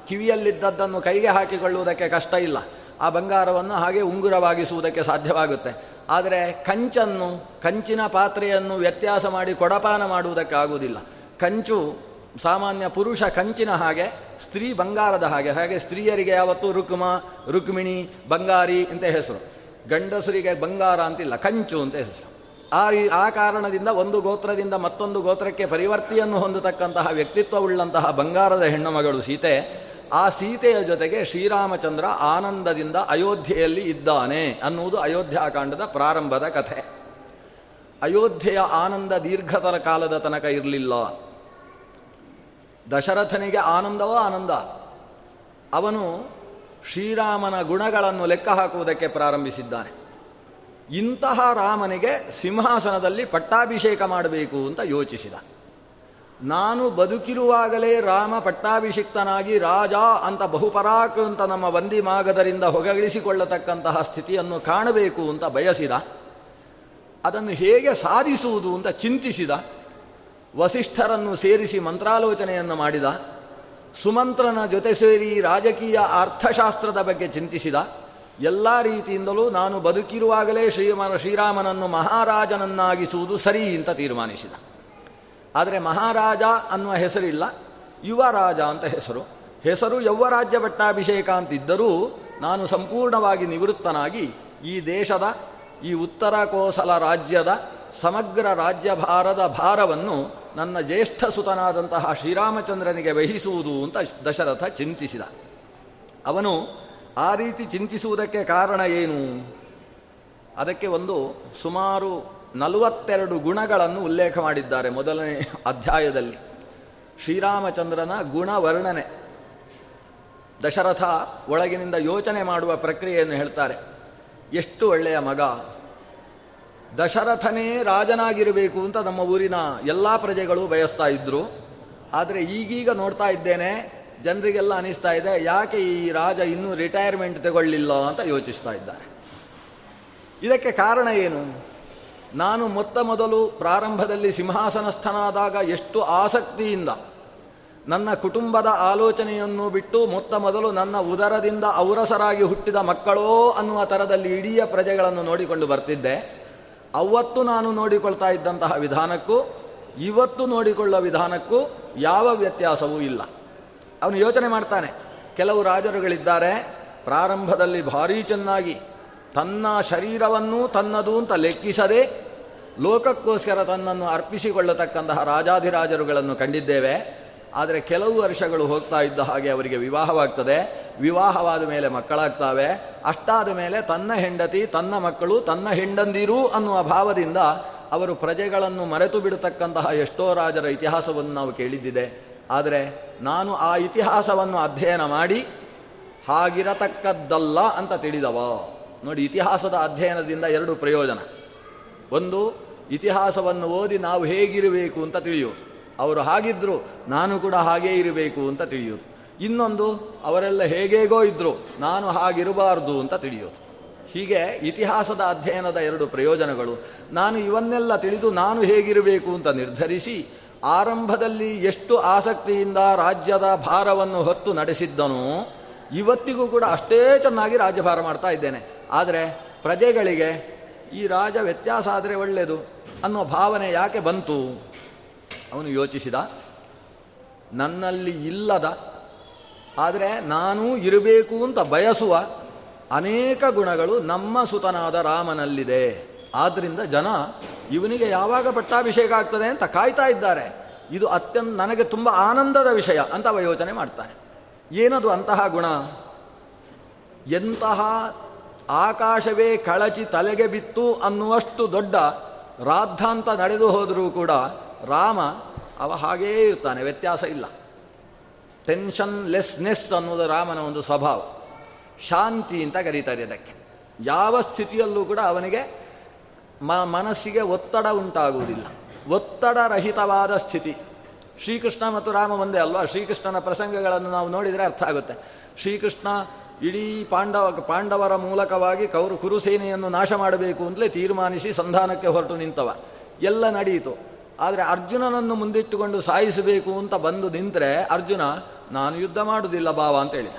ಕಿವಿಯಲ್ಲಿದ್ದದ್ದನ್ನು ಕೈಗೆ ಹಾಕಿಕೊಳ್ಳುವುದಕ್ಕೆ ಕಷ್ಟ ಇಲ್ಲ. ಆ ಬಂಗಾರವನ್ನು ಹಾಗೆ ಉಂಗುರವಾಗಿಸುವುದಕ್ಕೆ ಸಾಧ್ಯವಾಗುತ್ತೆ. ಆದರೆ ಕಂಚನ್ನು, ಕಂಚಿನ ಪಾತ್ರೆಯನ್ನು ವ್ಯತ್ಯಾಸ ಮಾಡಿ ಕೊಡಪಾನ ಮಾಡುವುದಕ್ಕಾಗುವುದಿಲ್ಲ. ಕಂಚು ಸಾಮಾನ್ಯ ಪುರುಷ ಕಂಚಿನ ಹಾಗೆ, ಸ್ತ್ರೀ ಬಂಗಾರದ ಹಾಗೆ. ಹಾಗೆ ಸ್ತ್ರೀಯರಿಗೆ ಯಾವತ್ತೂ ರುಕ್ಮ, ರುಕ್ಮಿಣಿ, ಬಂಗಾರಿ ಅಂತ ಹೆಸರು. ಗಂಡಸರಿಗೆ ಬಂಗಾರ ಅಂತಿಲ್ಲ, ಕಂಚು ಅಂತ ಹೆಸರು. ಆ ಆ ಕಾರಣದಿಂದ ಒಂದು ಗೋತ್ರದಿಂದ ಮತ್ತೊಂದು ಗೋತ್ರಕ್ಕೆ ಪರಿವರ್ತಿಯನ್ನು ಹೊಂದತಕ್ಕಂತಹ ವ್ಯಕ್ತಿತ್ವವುಳ್ಳಂತಹ ಬಂಗಾರದ ಹೆಣ್ಣು ಮಗಳು ಸೀತೆ ಆ ಸೀತೆಯ ಜೊತೆಗೆ ಶ್ರೀರಾಮಚಂದ್ರ ಆನಂದದಿಂದ ಅಯೋಧ್ಯೆಯಲ್ಲಿ ಇದ್ದಾನೆ ಅನ್ನುವುದು ಅಯೋಧ್ಯಾಕಾಂಡದ ಪ್ರಾರಂಭದ ಕಥೆ. ಅಯೋಧ್ಯೆಯ ಆನಂದ ದೀರ್ಘತರ ಕಾಲದ ತನಕ ಇರಲಿಲ್ಲ. ದಶರಥನಿಗೆ ಆನಂದವೋ ಆನಂದ? ಅವನು ಶ್ರೀರಾಮನ ಗುಣಗಳನ್ನು ಲೆಕ್ಕ ಹಾಕುವುದಕ್ಕೆ ಪ್ರಾರಂಭಿಸಿದ್ದಾನೆ. ಇಂತಹ ರಾಮನಿಗೆ ಸಿಂಹಾಸನದಲ್ಲಿ ಪಟ್ಟಾಭಿಷೇಕ ಮಾಡಬೇಕು ಅಂತ ಯೋಚಿಸಿದ. ನಾನು ಬದುಕಿರುವಾಗಲೇ ರಾಮ ಪಟ್ಟಾಭಿಷಿಕ್ತನಾಗಿ ರಾಜ ಅಂತ ಬಹುಪರಾಕ್ ಅಂತ ನಮ್ಮ ಬಂದಿ ಮಾಗದರಿಂದ ಹೊಗಳಿಸಿಕೊಳ್ಳತಕ್ಕಂತಹ ಸ್ಥಿತಿಯನ್ನು ಕಾಣಬೇಕು ಅಂತ ಬಯಸಿದ. ಅದನ್ನು ಹೇಗೆ ಸಾಧಿಸುವುದು ಅಂತ ಚಿಂತಿಸಿದ. ವಸಿಷ್ಠರನ್ನು ಸೇರಿಸಿ ಮಂತ್ರಾಲೋಚನೆಯನ್ನು ಮಾಡಿದ. ಸುಮಂತ್ರನ ಜೊತೆ ಸೇರಿ ರಾಜಕೀಯ ಅರ್ಥಶಾಸ್ತ್ರದ ಬಗ್ಗೆ ಚಿಂತಿಸಿದ. ಎಲ್ಲ ರೀತಿಯಿಂದಲೂ ನಾನು ಬದುಕಿರುವಾಗಲೇ ಶ್ರೀಮ ಶ್ರೀರಾಮನನ್ನು ಮಹಾರಾಜನನ್ನಾಗಿಸುವುದು ಸರಿ ಅಂತ ತೀರ್ಮಾನಿಸಿದ. ಆದರೆ ಮಹಾರಾಜ ಅನ್ನುವ ಹೆಸರಿಲ್ಲ, ಯುವರಾಜ ಅಂತ ಹೆಸರು. ಹೆಸರು ಯೌವರಾಜ್ಯ ಭಟ್ಟಾಭಿಷೇಕ ಅಂತಿದ್ದರೂ ನಾನು ಸಂಪೂರ್ಣವಾಗಿ ನಿವೃತ್ತನಾಗಿ ಈ ದೇಶದ, ಈ ಉತ್ತರ ಕೋಸಲ ರಾಜ್ಯದ, ಸಮಗ್ರ ರಾಜ್ಯಭಾರದ ಭಾರವನ್ನು ನನ್ನ ಜ್ಯೇಷ್ಠ ಸುತನಾದಂತಹ ಶ್ರೀರಾಮಚಂದ್ರನಿಗೆ ವಹಿಸುವುದು ಅಂತ ದಶರಥ ಚಿಂತಿಸಿದ. ಅವನು ಆ ರೀತಿ ಚಿಂತಿಸುವುದಕ್ಕೆ ಕಾರಣ ಏನು? ಅದಕ್ಕೆ ಒಂದು ಸುಮಾರು ನಲವತ್ತೆರಡು ಗುಣಗಳನ್ನು ಉಲ್ಲೇಖ ಮಾಡಿದ್ದಾರೆ ಮೊದಲನೇ ಅಧ್ಯಾಯದಲ್ಲಿ. ಶ್ರೀರಾಮಚಂದ್ರನ ಗುಣ ವರ್ಣನೆ ದಶರಥ ಒಳಗಿನಿಂದ ಯೋಚನೆ ಮಾಡುವ ಪ್ರಕ್ರಿಯೆಯನ್ನು ಹೇಳ್ತಾರೆ. ಎಷ್ಟು ಒಳ್ಳೆಯ ಮಗ? ದಶರಥನೇ ರಾಜನಾಗಿರಬೇಕು ಅಂತ ನಮ್ಮ ಊರಿನ ಎಲ್ಲ ಪ್ರಜೆಗಳು ಬಯಸ್ತಾ ಇದ್ದರು ಆದರೆ ಈಗೀಗ ನೋಡ್ತಾ ಇದ್ದೇನೆ, ಜನರಿಗೆಲ್ಲ ಅನಿಸ್ತಾ ಇದೆ, ಯಾಕೆ ಈ ರಾಜ ಇನ್ನೂ ರಿಟೈರ್ಮೆಂಟ್ ತಗೊಳ್ಳಿಲ್ಲ ಅಂತ ಯೋಚಿಸ್ತಾ ಇದ್ದಾರೆ. ಇದಕ್ಕೆ ಕಾರಣ ಏನು? ನಾನು ಮೊತ್ತ ಮೊದಲು ಪ್ರಾರಂಭದಲ್ಲಿ ಸಿಂಹಾಸನಸ್ಥನಾದಾಗ ಎಷ್ಟು ಆಸಕ್ತಿಯಿಂದ ನನ್ನ ಕುಟುಂಬದ ಆಲೋಚನೆಯನ್ನು ಬಿಟ್ಟು ಮೊತ್ತ ಮೊದಲು ನನ್ನ ಉದರದಿಂದ ಔರಸರಾಗಿ ಹುಟ್ಟಿದ ಮಕ್ಕಳೋ ಅನ್ನುವ ಥರದಲ್ಲಿ ಇಡೀ ಪ್ರಜೆಗಳನ್ನು ನೋಡಿಕೊಂಡು ಬರ್ತಿದ್ದೆ. ಅವತ್ತು ನಾನು ನೋಡಿಕೊಳ್ತಾ ಇದ್ದಂತಹ ವಿಧಾನಕ್ಕೂ, ಇವತ್ತು ನೋಡಿಕೊಳ್ಳುವ ವಿಧಾನಕ್ಕೂ ಯಾವ ವ್ಯತ್ಯಾಸವೂ ಇಲ್ಲ. ಅವನು ಯೋಚನೆ ಮಾಡ್ತಾನೆ, ಕೆಲವು ರಾಜರುಗಳಿದ್ದಾರೆ, ಪ್ರಾರಂಭದಲ್ಲಿ ಭಾರೀ ಚೆನ್ನಾಗಿ ತನ್ನ ಶರೀರವನ್ನು ತನ್ನದು ಅಂತ ಲೆಕ್ಕಿಸದೆ ಲೋಕಕ್ಕೋಸ್ಕರ ತನ್ನನ್ನು ಅರ್ಪಿಸಿಕೊಳ್ಳತಕ್ಕಂತಹ ರಾಜಾಧಿರಾಜರುಗಳನ್ನು ಕಂಡಿದ್ದೇವೆ. ಆದರೆ ಕೆಲವು ವರ್ಷಗಳು ಹೋಗ್ತಾ ಇದ್ದ ಹಾಗೆ ಅವರಿಗೆ ವಿವಾಹವಾಗ್ತದೆ. ವಿವಾಹವಾದ ಮೇಲೆ ಮಕ್ಕಳಾಗ್ತಾವೆ. ಅಷ್ಟಾದ ಮೇಲೆ ತನ್ನ ಹೆಂಡತಿ, ತನ್ನ ಮಕ್ಕಳು, ತನ್ನ ಹೆಂಡಂದಿರು ಅನ್ನುವ ಭಾವದಿಂದ ಅವರು ಪ್ರಜೆಗಳನ್ನು ಮರೆತು ಬಿಡತಕ್ಕಂತಹ ಎಷ್ಟೋ ರಾಜರ ಇತಿಹಾಸವನ್ನು ನಾವು ಕೇಳಿದ್ದಿದೆ. ಆದರೆ ನಾನು ಆ ಇತಿಹಾಸವನ್ನು ಅಧ್ಯಯನ ಮಾಡಿ ಹಾಗಿರತಕ್ಕದ್ದಲ್ಲ ಅಂತ ತಿಳಿದವ. ನೋಡಿ, ಇತಿಹಾಸದ ಅಧ್ಯಯನದಿಂದ ಎರಡು ಪ್ರಯೋಜನ. ಒಂದು, ಇತಿಹಾಸವನ್ನು ಓದಿ ನಾವು ಹೇಗಿರಬೇಕು ಅಂತ ತಿಳಿಯೋದು ಅವರು ಹಾಗಿದ್ದರು ನಾನು ಕೂಡ ಹಾಗೇ ಇರಬೇಕು ಅಂತ ತಿಳಿಯೋದು ಇನ್ನೊಂದು, ಅವರೆಲ್ಲ ಹೇಗೇಗೋ ಇದ್ದರು ನಾನು ಹಾಗಿರಬಾರ್ದು ಅಂತ ತಿಳಿಯೋದು ಹೀಗೆ ಇತಿಹಾಸದ ಅಧ್ಯಯನದ ಎರಡು ಪ್ರಯೋಜನಗಳು. ನಾನು ಇವನ್ನೆಲ್ಲ ತಿಳಿದು ನಾನು ಹೇಗಿರಬೇಕು ಅಂತ ನಿರ್ಧರಿಸಿ, ಆರಂಭದಲ್ಲಿ ಎಷ್ಟು ಆಸಕ್ತಿಯಿಂದ ರಾಜ್ಯದ ಭಾರವನ್ನು ಹೊತ್ತು ನಡೆಸಿದ್ದನೋ, ಇವತ್ತಿಗೂ ಕೂಡ ಅಷ್ಟೇ ಚೆನ್ನಾಗಿ ರಾಜ್ಯಭಾರ ಮಾಡ್ತಾ ಇದ್ದೇನೆ. ಆದರೆ ಪ್ರಜೆಗಳಿಗೆ ಈ ರಾಜ ವ್ಯತ್ಯಾಸ ಆದರೆ ಒಳ್ಳೆಯದು ಅನ್ನೋ ಭಾವನೆ ಯಾಕೆ ಬಂತು? ಅವನು ಯೋಚಿಸಿದ, ನನ್ನಲ್ಲಿ ಇಲ್ಲದ, ಆದರೆ ನಾನು ಇರಬೇಕು ಅಂತ ಬಯಸುವ ಅನೇಕ ಗುಣಗಳು ನಮ್ಮ ಸುತನಾದ ರಾಮನಲ್ಲಿದೆ. ಆದ್ದರಿಂದ ಜನ ಇವನಿಗೆ ಯಾವಾಗ ಪಟ್ಟಾಭಿಷೇಕ ಆಗ್ತದೆ ಅಂತ ಕಾಯ್ತಾ ಇದ್ದಾರೆ. ಇದು ಅತ್ಯಂತ ನನಗೆ ತುಂಬ ಆನಂದದ ವಿಷಯ ಅಂತ ಯೋಚನೆ ಮಾಡ್ತಾನೆ. ಏನದು ಅಂತಹ ಗುಣ? ಎಂತಹ ಆಕಾಶವೇ ಕಳಚಿ ತಲೆಗೆ ಬಿತ್ತು ಅನ್ನುವಷ್ಟು ದೊಡ್ಡ ರಾದ್ಧಾಂತ ನಡೆದು ಹೋದರೂ ಕೂಡ ರಾಮ ಅವ ಹಾಗೇ ಇರ್ತಾನೆ, ವ್ಯತ್ಯಾಸ ಇಲ್ಲ. ಟೆನ್ಷನ್ ಲೆಸ್ನೆಸ್ ಅನ್ನೋದು ರಾಮನ ಒಂದು ಸ್ವಭಾವ. ಶಾಂತಿ ಅಂತ ಕರೀತಾರೆ ಅದಕ್ಕೆ ಯಾವ ಸ್ಥಿತಿಯಲ್ಲೂ ಕೂಡ ಅವನಿಗೆ ಮ, ಮನಸ್ಸಿಗೆ ಒತ್ತಡ ಉಂಟಾಗುವುದಿಲ್ಲ. ಒತ್ತಡರಹಿತವಾದ ಸ್ಥಿತಿ. ಶ್ರೀಕೃಷ್ಣ ಮತ್ತು ರಾಮ ಒಂದೇ ಅಲ್ವಾ? ಶ್ರೀಕೃಷ್ಣನ ಪ್ರಸಂಗಗಳನ್ನು ನಾವು ನೋಡಿದರೆ ಅರ್ಥ ಆಗುತ್ತೆ. ಶ್ರೀಕೃಷ್ಣ ಇಡೀ ಪಾಂಡವ, ಪಾಂಡವರ ಮೂಲಕವಾಗಿ ಕೌರು, ಕುರುಸೇನೆಯನ್ನು ನಾಶ ಮಾಡಬೇಕು ಅಂತಲೇ ತೀರ್ಮಾನಿಸಿ ಸಂಧಾನಕ್ಕೆ ಹೊರಟು ನಿಂತವ. ಎಲ್ಲ ನಡೆಯಿತು ಆದರೆ ಅರ್ಜುನನನ್ನು ಮುಂದಿಟ್ಟುಕೊಂಡು ಸಾಯಿಸಬೇಕು ಅಂತ ಬಂದು ನಿಂತರೆ ಅರ್ಜುನ, ನಾನು ಯುದ್ಧ ಮಾಡುವುದಿಲ್ಲ ಬಾವ ಅಂತ ಹೇಳಿದ.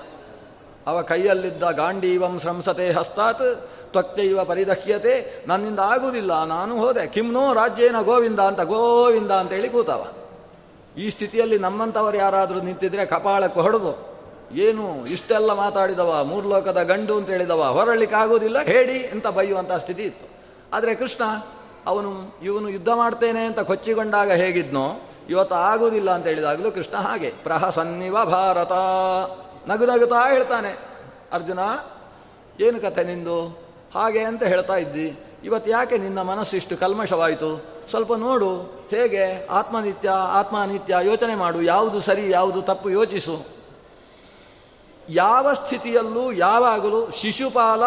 ಅವ ಕೈಯಲ್ಲಿದ್ದ ಗಾಂಡೀವಂ ಶ್ರಂಸತೆ ಹಸ್ತಾತ್, ತ್ವಕ್ತೈವ ಪರಿದಹ್ಯತೆ, ನನ್ನಿಂದ ಆಗುವುದಿಲ್ಲ, ನಾನು ಹೋದೆ, ಕಿಮ್ನೋ ರಾಜ್ಯೇನ ಗೋವಿಂದ ಅಂತ, ಗೋವಿಂದ ಅಂತೇಳಿ ಕೂತವ. ಈ ಸ್ಥಿತಿಯಲ್ಲಿ ನಮ್ಮಂಥವರು ಯಾರಾದರೂ ನಿಂತಿದ್ರೆ ಕಪಾಳಕ್ಕೆ ಹೊಡೆದು. ಏನು ಇಷ್ಟೆಲ್ಲ ಮಾತಾಡಿದವ, ಮೂರು ಲೋಕದ ಗಂಡು ಅಂತ ಹೇಳಿದವ ಹೊರಳಿಕ್ಕಾಗೋದಿಲ್ಲ ಹೇಳಿ ಅಂತ ಬೈಯುವಂಥ ಸ್ಥಿತಿ ಇತ್ತು. ಆದರೆ ಕೃಷ್ಣ, ಅವನು, ಇವನು ಯುದ್ಧ ಮಾಡ್ತೇನೆ ಅಂತ ಕೊಚ್ಚಿಕೊಂಡಾಗ ಹೇಗಿದ್ನೋ, ಇವತ್ತು ಆಗೋದಿಲ್ಲ ಅಂತ ಹೇಳಿದಾಗಲೂ ಕೃಷ್ಣ ಹಾಗೆ ಪ್ರಹಸನ್ನಿವ ಭಾರತ, ನಗು ನಗುತ್ತಾ ಹೇಳ್ತಾನೆ, ಅರ್ಜುನ, ಏನು ಕತೆ ನಿಂದು? ಹಾಗೆ ಅಂತ ಹೇಳ್ತಾ ಇದ್ದಿ. ಇವತ್ತು ಯಾಕೆ ನಿನ್ನ ಮನಸ್ಸು ಇಷ್ಟು ಕಲ್ಮಶವಾಯಿತು? ಸ್ವಲ್ಪ ನೋಡು, ಹೇಗೆ ಆತ್ಮನಿತ್ಯ ಆತ್ಮನಿತ್ಯ ಯೋಚನೆ ಮಾಡು, ಯಾವುದು ಸರಿ, ಯಾವುದು ತಪ್ಪು ಯೋಚಿಸು. ಯಾವ ಸ್ಥಿತಿಯಲ್ಲೂ ಯಾವಾಗಲೂ ಶಿಶುಪಾಲ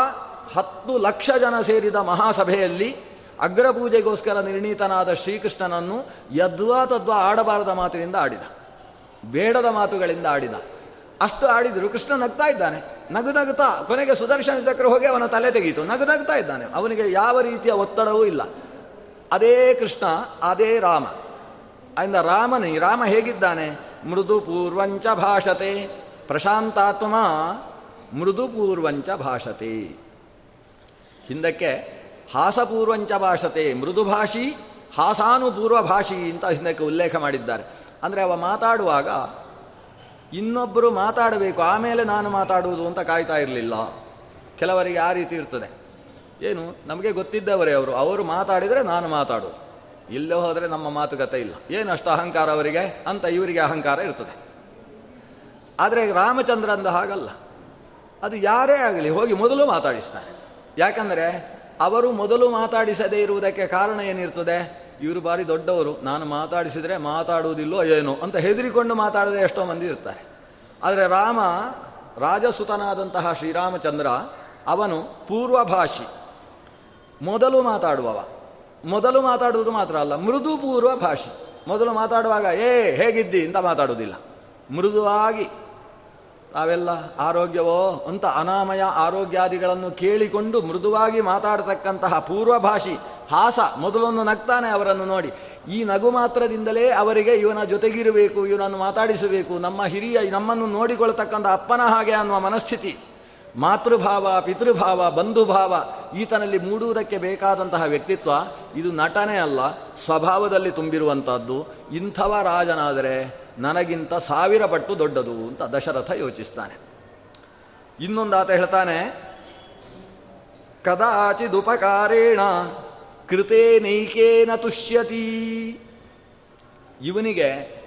ಹತ್ತು ಲಕ್ಷ ಜನ ಸೇರಿದ ಮಹಾಸಭೆಯಲ್ಲಿ ಅಗ್ರಪೂಜೆಗೋಸ್ಕರ ನಿರ್ಣೀತನಾದ ಶ್ರೀಕೃಷ್ಣನನ್ನು ಯದ್ವಾ ತದ್ವಾ ಆಡಬಾರದ ಮಾತಿನಿಂದ ಆಡಿದ, ಬೇಡದ ಮಾತುಗಳಿಂದ ಆಡಿದ. ಅಷ್ಟು ಆಡಿದರು, ಕೃಷ್ಣ ನಗ್ತಾ ಇದ್ದಾನೆ. ನಗು ನಗುತ್ತಾ ಕೊನೆಗೆ ಸುದರ್ಶನ ಚಕ್ರ ಹೋಗಿ ಅವನ ತಲೆ ತೆಗೀತು. ನಗು ನಗ್ತಾ ಇದ್ದಾನೆ. ಅವನಿಗೆ ಯಾವ ರೀತಿಯ ಒತ್ತಡವೂ ಇಲ್ಲ. ಅದೇ ಕೃಷ್ಣ, ಅದೇ ರಾಮ. ಆದ್ದರಿಂದ ರಾಮನೇ, ರಾಮ ಹೇಗಿದ್ದಾನೆ? ಮೃದು ಪೂರ್ವಂಚ ಭಾಷತೆ. ಪ್ರಶಾಂತಾತ್ಮ ಮೃದುಪೂರ್ವಂಚ ಭಾಷತೆ. ಹಿಂದಕ್ಕೆ ಹಾಸಪೂರ್ವಂಚ ಭಾಷತೆ, ಮೃದುಭಾಷಿ, ಹಾಸಾನುಪೂರ್ವ ಭಾಷಿ ಅಂತ ಹಿಂದಕ್ಕೆ ಉಲ್ಲೇಖ ಮಾಡಿದ್ದಾರೆ. ಅಂದರೆ ಅವ ಮಾತಾಡುವಾಗ ಇನ್ನೊಬ್ಬರು ಮಾತಾಡಬೇಕು, ಆಮೇಲೆ ನಾನು ಮಾತಾಡುವುದು ಅಂತ ಕಾಯ್ತಾ ಇರಲಿಲ್ಲ. ಕೆಲವರಿಗೆ ಆ ರೀತಿ ಇರ್ತದೆ. ಏನು, ನಮಗೆ ಗೊತ್ತಿದ್ದವರೇ ಅವರು ಅವರು ಮಾತಾಡಿದರೆ ನಾನು ಮಾತಾಡೋದು ಇಲ್ಲೇ ಹೋದರೆ ನಮ್ಮ ಮಾತುಕತೆ ಇಲ್ಲ. ಏನು ಅಷ್ಟು ಅಹಂಕಾರ ಅವರಿಗೆ? ಅಂತ ಇವರಿಗೆ ಅಹಂಕಾರ ಇರ್ತದೆ. ಆದರೆ ರಾಮಚಂದ್ರ ಅಂದ ಹಾಗಲ್ಲ. ಅದು ಯಾರೇ ಆಗಲಿ ಹೋಗಿ ಮೊದಲು ಮಾತಾಡಿಸ್ತಾರೆ. ಯಾಕಂದರೆ ಅವರು ಮೊದಲು ಮಾತಾಡಿಸದೇ ಇರುವುದಕ್ಕೆ ಕಾರಣ ಏನಿರ್ತದೆ? ಇವರು ಬಾರಿ ದೊಡ್ಡವರು, ನಾನು ಮಾತಾಡಿಸಿದರೆ ಮಾತಾಡುವುದಿಲ್ಲೋ ಏನೋ ಅಂತ ಹೆದರಿಕೊಂಡು ಮಾತಾಡದೆ ಎಷ್ಟೋ ಮಂದಿ ಇರ್ತಾರೆ. ಆದರೆ ರಾಮ ರಾಜಸುತನಾದಂತಹ ಶ್ರೀರಾಮಚಂದ್ರ, ಅವನು ಪೂರ್ವಭಾಷಿ. ಮೊದಲು ಮಾತಾಡುವವ. ಮೊದಲು ಮಾತಾಡುವುದು ಮಾತ್ರ ಅಲ್ಲ, ಮೃದು ಪೂರ್ವ ಭಾಷಿ ಮೊದಲು ಮಾತಾಡುವಾಗ, ಏ, ಹೇಗಿದ್ದಿ? ಅಂತ ಮಾತಾಡುವುದಿಲ್ಲ. ಮೃದುವಾಗಿ. ತಾವೆಲ್ಲ ಆರೋಗ್ಯವೋ ಅಂತ ಅನಾಮಯ ಆರೋಗ್ಯಾದಿಗಳನ್ನು ಕೇಳಿಕೊಂಡು ಮೃದುವಾಗಿ ಮಾತಾಡತಕ್ಕಂತಹ ಪೂರ್ವಭಾಷಿ ಹಾಸ ಮೊದಲೊಂದು ನಗ್ತಾನೆ ಅವರನ್ನು ನೋಡಿ. ಈ ನಗು ಮಾತ್ರದಿಂದಲೇ ಅವರಿಗೆ ಇವನ ಜೊತೆಗಿರಬೇಕು, ಇವನನ್ನು ಮಾತಾಡಿಸಬೇಕು, ನಮ್ಮ ಹಿರಿಯ ನಮ್ಮನ್ನು ನೋಡಿಕೊಳ್ತಕ್ಕಂಥ ಅಪ್ಪನ ಹಾಗೆ ಅನ್ನುವ ಮನಸ್ಥಿತಿ. ಮಾತೃಭಾವ, ಪಿತೃಭಾವ, ಬಂಧುಭಾವ ಈತನಲ್ಲಿ ಮೂಡುವುದಕ್ಕೆ ಬೇಕಾದಂತಹ ವ್ಯಕ್ತಿತ್ವ ಇದು ನಟನೆ ಅಲ್ಲ, ಸ್ವಭಾವದಲ್ಲಿ ತುಂಬಿರುವಂಥದ್ದು ಇಂಥವ ರಾಜನಾದರೆ ನನಗಿಂತ ಸಾವಿರ ಪಟ್ಟು ದೊಡ್ಡದು ಅಂತ ದಶರಥ ಯೋಚಿಸ್ತಾನೆ. ಇನ್ನೊಂದಾತ ಹೇಳ್ತಾನೆ ಕದಾಚಿದುಪಕಾರೇಣ ಕೃತೇ ನೈಕೇನ ತುಷ್ಯತಿ. ಇವನಿಗೆ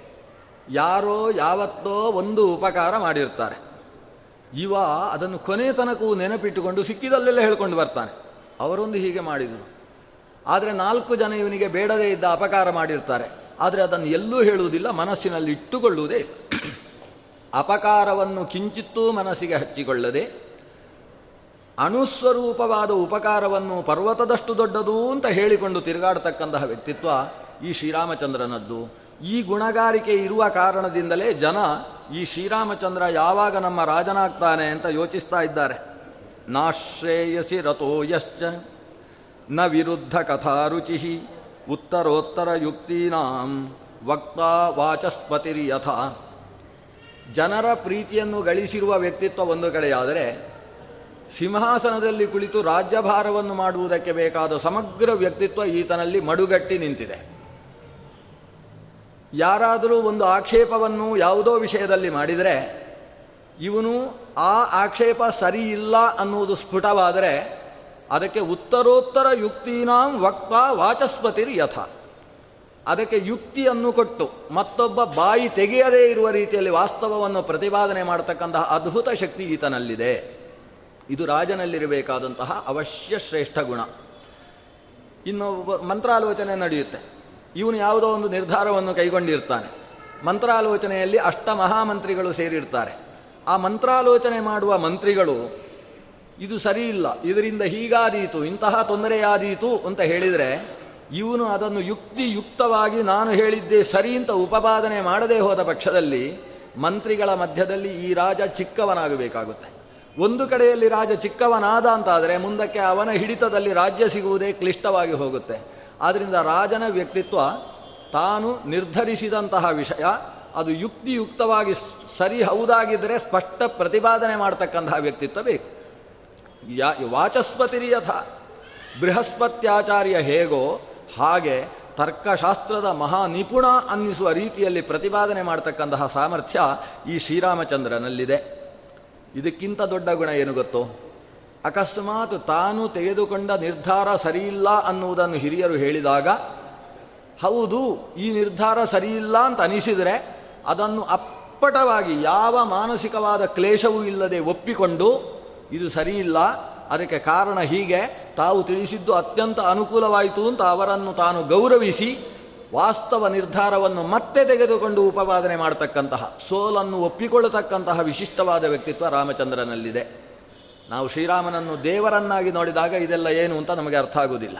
ಯಾರೋ ಯಾವತ್ತೋ ಒಂದು ಉಪಕಾರ ಮಾಡಿರ್ತಾರೆ. ಇವ ಅದನ್ನು ಕೊನೆ ತನಕವೂ ನೆನಪಿಟ್ಟುಕೊಂಡು ಸಿಕ್ಕಿದಲ್ಲೆಲ್ಲ ಹೇಳ್ಕೊಂಡು ಬರ್ತಾನೆ. ಅವರೊಂದು ಹೀಗೆ ಮಾಡಿದರು. ಆದರೆ ನಾಲ್ಕು ಜನ ಇವನಿಗೆ ಬೇಡದೇ ಇದ್ದ ಅಪಕಾರ ಮಾಡಿರ್ತಾರೆ. ಆದರೆ ಅದನ್ನು ಎಲ್ಲೂ ಹೇಳುವುದಿಲ್ಲ, ಮನಸ್ಸಿನಲ್ಲಿ ಇಟ್ಟುಕೊಳ್ಳುವುದೇ ಅಪಕಾರವನ್ನು ಕಿಂಚಿತ್ತೂ ಮನಸ್ಸಿಗೆ ಹಚ್ಚಿಕೊಳ್ಳದೆ, ಅಣುಸ್ವರೂಪವಾದ ಉಪಕಾರವನ್ನು ಪರ್ವತದಷ್ಟು ದೊಡ್ಡದು ಅಂತ ಹೇಳಿಕೊಂಡು ತಿರುಗಾಡತಕ್ಕಂತಹ ವ್ಯಕ್ತಿತ್ವ ಈ ಶ್ರೀರಾಮಚಂದ್ರನದ್ದು. ಈ ಗುಣಗಾರಿಕೆ ಇರುವ ಕಾರಣದಿಂದಲೇ ಜನ ಈ ಶ್ರೀರಾಮಚಂದ್ರ ಯಾವಾಗ ನಮ್ಮ ರಾಜನಾಗ್ತಾನೆ ಅಂತ ಯೋಚಿಸ್ತಾ ಇದ್ದಾರೆ. ನಾಶ್ರೇಯಸಿ ರಥೋಯಶ್ಚ ನ ವಿರುದ್ಧ ಕಥಾರುಚಿ ಯುಕ್ತೀನಾಂ ವಕ್ತಾ ವಾಚಸ್ಪತಿರ್ಯಥ. ಜನರ ಪ್ರೀತಿಯನ್ನು ಗಳಿಸಿರುವ ವ್ಯಕ್ತಿತ್ವ ಒಂದು ಕಡೆಯಾದರೆ, ಸಿಂಹಾಸನದಲ್ಲಿ ಕುಳಿತು ರಾಜ್ಯಭಾರವನ್ನು ಮಾಡುವುದಕ್ಕೆ ಬೇಕಾದ ಸಮಗ್ರ ವ್ಯಕ್ತಿತ್ವ ಈತನಲ್ಲಿ ಮಡುಗಟ್ಟಿ ನಿಂತಿದೆ. ಯಾರಾದರೂ ಒಂದು ಆಕ್ಷೇಪವನ್ನು ಯಾವುದೋ ವಿಷಯದಲ್ಲಿ ಮಾಡಿದರೆ, ಇವನು ಆ ಆಕ್ಷೇಪ ಸರಿ ಇಲ್ಲ ಅನ್ನುವುದು ಸ್ಫುಟವಾದರೆ ಅದಕ್ಕೆ ಉತ್ತರೋತ್ತರ ಯುಕ್ತೀನಾಂ ವಕ್ತ ವಾಚಸ್ಪತಿರ್ ಯಥ. ಅದಕ್ಕೆ ಯುಕ್ತಿಯನ್ನು ಕೊಟ್ಟು ಮತ್ತೊಬ್ಬ ಬಾಯಿ ತೆಗೆಯದೇ ಇರುವ ರೀತಿಯಲ್ಲಿ ವಾಸ್ತವವನ್ನು ಪ್ರತಿಪಾದನೆ ಮಾಡತಕ್ಕಂತಹ ಅದ್ಭುತ ಶಕ್ತಿ ಈತನಲ್ಲಿದೆ. ಇದು ರಾಜನಲ್ಲಿರಬೇಕಾದಂತಹ ಅವಶ್ಯ ಶ್ರೇಷ್ಠ ಗುಣ. ಇನ್ನು ಮಂತ್ರಾಲೋಚನೆ ನಡೆಯುತ್ತೆ. ಇವನು ಯಾವುದೋ ಒಂದು ನಿರ್ಧಾರವನ್ನು ಕೈಗೊಂಡಿರ್ತಾನೆ. ಮಂತ್ರಾಲೋಚನೆಯಲ್ಲಿ ಅಷ್ಟ ಮಹಾಮಂತ್ರಿಗಳು ಸೇರಿರ್ತಾರೆ. ಆ ಮಂತ್ರಾಲೋಚನೆ ಮಾಡುವ ಮಂತ್ರಿಗಳು ಇದು ಸರಿ ಇಲ್ಲ. ಇದರಿಂದ ಹೀಗಾದೀತು, ಇಂತಹ ತೊಂದರೆಯಾದೀತು ಅಂತ ಹೇಳಿದರೆ, ಇವನು ಅದನ್ನು ಯುಕ್ತಿಯುಕ್ತವಾಗಿ ನಾನು ಹೇಳಿದ್ದೇ ಸರಿ ಅಂತ ಉಪಪಾದನೆ ಮಾಡದೇ ಹೋದ ಪಕ್ಷದಲ್ಲಿ ಮಂತ್ರಿಗಳ ಮಧ್ಯದಲ್ಲಿ ಈ ರಾಜ ಚಿಕ್ಕವನಾಗಬೇಕಾಗುತ್ತೆ. ಒಂದು ಕಡೆಯಲ್ಲಿ ರಾಜ ಚಿಕ್ಕವನಾದ ಅಂತಾದರೆ ಮುಂದಕ್ಕೆ ಅವನ ಹಿಡಿತದಲ್ಲಿ ರಾಜ್ಯ ಸಿಗುವುದೇ ಕ್ಲಿಷ್ಟವಾಗಿ ಹೋಗುತ್ತೆ. ಆದ್ದರಿಂದ ರಾಜನ ವ್ಯಕ್ತಿತ್ವ ತಾನು ನಿರ್ಧರಿಸಿದಂತಹ ವಿಷಯ, ಅದು ಯುಕ್ತಿಯುಕ್ತವಾಗಿ ಸರಿ ಹೌದಾಗಿದ್ದರೆ ಸ್ಪಷ್ಟ ಪ್ರತಿಪಾದನೆ ಮಾಡತಕ್ಕಂತಹ ವ್ಯಕ್ತಿತ್ವ ಬೇಕು. ಯಾ ವಾಚಸ್ಪತಿರಿಯಥ ಬೃಹಸ್ಪತ್ಯಾಚಾರ್ಯ ಹೇಗೋ ಹಾಗೆ ತರ್ಕಶಾಸ್ತ್ರದ ಮಹಾ ನಿಪುಣ ಅನ್ನಿಸುವ ರೀತಿಯಲ್ಲಿ ಪ್ರತಿಪಾದನೆ ಮಾಡತಕ್ಕಂತಹ ಸಾಮರ್ಥ್ಯ ಈ ಶ್ರೀರಾಮಚಂದ್ರನಲ್ಲಿದೆ. ಇದಕ್ಕಿಂತ ದೊಡ್ಡ ಗುಣ ಏನು ಗೊತ್ತು? ಅಕಸ್ಮಾತ್ ತಾನು ತೆಗೆದುಕೊಂಡ ನಿರ್ಧಾರ ಸರಿಯಿಲ್ಲ ಅನ್ನುವುದನ್ನು ಹಿರಿಯರು ಹೇಳಿದಾಗ, ಹೌದು, ಈ ನಿರ್ಧಾರ ಸರಿಯಿಲ್ಲ ಅಂತ ಅನಿಸಿದರೆ ಅದನ್ನು ಅಪ್ಪಟವಾಗಿ ಯಾವ ಮಾನಸಿಕವಾದ ಕ್ಲೇಶವೂ ಇಲ್ಲದೆ ಒಪ್ಪಿಕೊಂಡು ಇದು ಸರಿಯಿಲ್ಲ, ಅದಕ್ಕೆ ಕಾರಣ ಹೀಗೆ, ತಾವು ತಿಳಿಸಿದ್ದು ಅತ್ಯಂತ ಅನುಕೂಲವಾಯಿತು ಅಂತ ಅವರನ್ನು ತಾನು ಗೌರವಿಸಿ, ವಾಸ್ತವ ನಿರ್ಧಾರವನ್ನು ಮತ್ತೆ ತೆಗೆದುಕೊಂಡು ಉಪವಾದನೆ ಮಾಡತಕ್ಕಂತಹ, ಸೋಲನ್ನು ಒಪ್ಪಿಕೊಳ್ಳತಕ್ಕಂತಹ ವಿಶಿಷ್ಟವಾದ ವ್ಯಕ್ತಿತ್ವ ರಾಮಚಂದ್ರನಲ್ಲಿದೆ. ನಾವು ಶ್ರೀರಾಮನನ್ನು ದೇವರನ್ನಾಗಿ ನೋಡಿದಾಗ ಇದೆಲ್ಲ ಏನು ಅಂತ ನಮಗೆ ಅರ್ಥ ಆಗುವುದಿಲ್ಲ.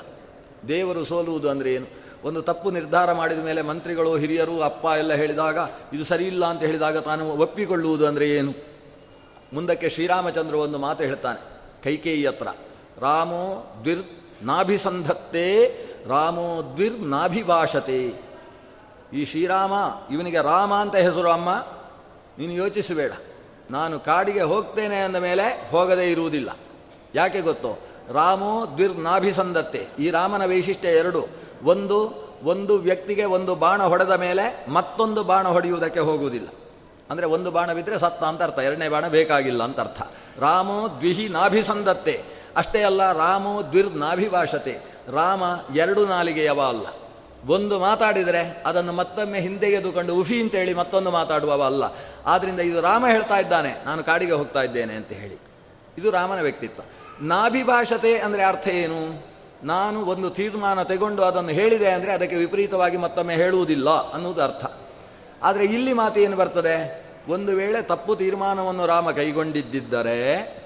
ದೇವರು ಸೋಲುವುದು ಅಂದರೆ ಏನು? ಒಂದು ತಪ್ಪು ನಿರ್ಧಾರ ಮಾಡಿದ ಮೇಲೆ ಮಂತ್ರಿಗಳು, ಹಿರಿಯರು, ಅಪ್ಪ ಎಲ್ಲ ಹೇಳಿದಾಗ, ಇದು ಸರಿಯಿಲ್ಲ ಅಂತ ಹೇಳಿದಾಗ ತಾನು ಒಪ್ಪಿಕೊಳ್ಳುವುದು ಅಂದರೆ ಏನು? ಮುಂದಕ್ಕೆ ಶ್ರೀರಾಮಚಂದ್ರ ಒಂದು ಮಾತು ಹೇಳ್ತಾನೆ, ಕೈಕೇಯಿ ಹತ್ರ, ರಾಮೋ ದ್ವಿರ್ ನಾಭಿಸಂಧತ್ತೆ, ರಾಮೋ ದ್ವಿರ್ ನಾಭಿಭಾಷತೆ. ಈ ಶ್ರೀರಾಮ, ಇವನಿಗೆ ರಾಮ ಅಂತ ಹೆಸರು ಅಮ್ಮ, ನೀನು ಯೋಚಿಸಬೇಡ, ನಾನು ಕಾಡಿಗೆ ಹೋಗ್ತೇನೆ ಅಂದ ಮೇಲೆ ಹೋಗದೇ ಇರುವುದಿಲ್ಲ. ಯಾಕೆ ಗೊತ್ತು? ರಾಮೋ ದ್ವಿರ್ ನಾಭಿಸಂಧತ್ತೆ, ಈ ರಾಮನ ವೈಶಿಷ್ಟ್ಯ ಎರಡು, ಒಂದು ಒಂದು ವ್ಯಕ್ತಿಗೆ ಒಂದು ಬಾಣ ಹೊಡೆದ ಮೇಲೆ ಮತ್ತೊಂದು ಬಾಣ ಹೊಡೆಯುವುದಕ್ಕೆ ಹೋಗುವುದಿಲ್ಲ. ಅಂದರೆ ಒಂದು ಬಾಣ ಬಿದ್ದರೆ ಸತ್ತ ಅಂತ ಅರ್ಥ, ಎರಡನೇ ಬಾಣ ಬೇಕಾಗಿಲ್ಲ ಅಂತ ಅರ್ಥ. ರಾಮೋ ದ್ವಿಹಿ ನಾಭಿಸಂದತ್ತೆ ಅಷ್ಟೇ ಅಲ್ಲ, ರಾಮೋ ದ್ವಿರ್ ನಾಭಿಭಾಷತೆ ರಾಮ ಎರಡು ನಾಲಿಗೆಯವ ಅಲ್ಲ. ಒಂದು ಮಾತಾಡಿದರೆ ಅದನ್ನು ಮತ್ತೊಮ್ಮೆ ಹಿಂದೆಗೆದುಕೊಂಡು ಉಫಿ ಅಂತೇಳಿ ಮತ್ತೊಂದು ಮಾತಾಡುವವ ಅಲ್ಲ. ಆದ್ದರಿಂದ ಇದು ರಾಮ ಹೇಳ್ತಾ ಇದ್ದಾನೆ, ನಾನು ಕಾಡಿಗೆ ಹೋಗ್ತಾ ಇದ್ದೇನೆ ಅಂತ ಹೇಳಿ. ಇದು ರಾಮನ ವ್ಯಕ್ತಿತ್ವ. ನಾಭಿಭಾಷತೆ ಅಂದರೆ ಅರ್ಥ ಏನು? ನಾನು ಒಂದು ತೀರ್ಮಾನ ತೆಗೊಂಡು ಅದನ್ನು ಹೇಳಿದೆ ಅಂದರೆ ಅದಕ್ಕೆ ವಿಪರೀತವಾಗಿ ಮತ್ತೊಮ್ಮೆ ಹೇಳುವುದಿಲ್ಲ ಅನ್ನುವುದು ಅರ್ಥ. ಆದರೆ ಇಲ್ಲಿ ಮಾತು ಏನು ಬರ್ತದೆ? ಒಂದು ವೇಳೆ ತಪ್ಪು ತೀರ್ಮಾನವನ್ನು ರಾಮ ಕೈಗೊಂಡಿದ್ದರೆ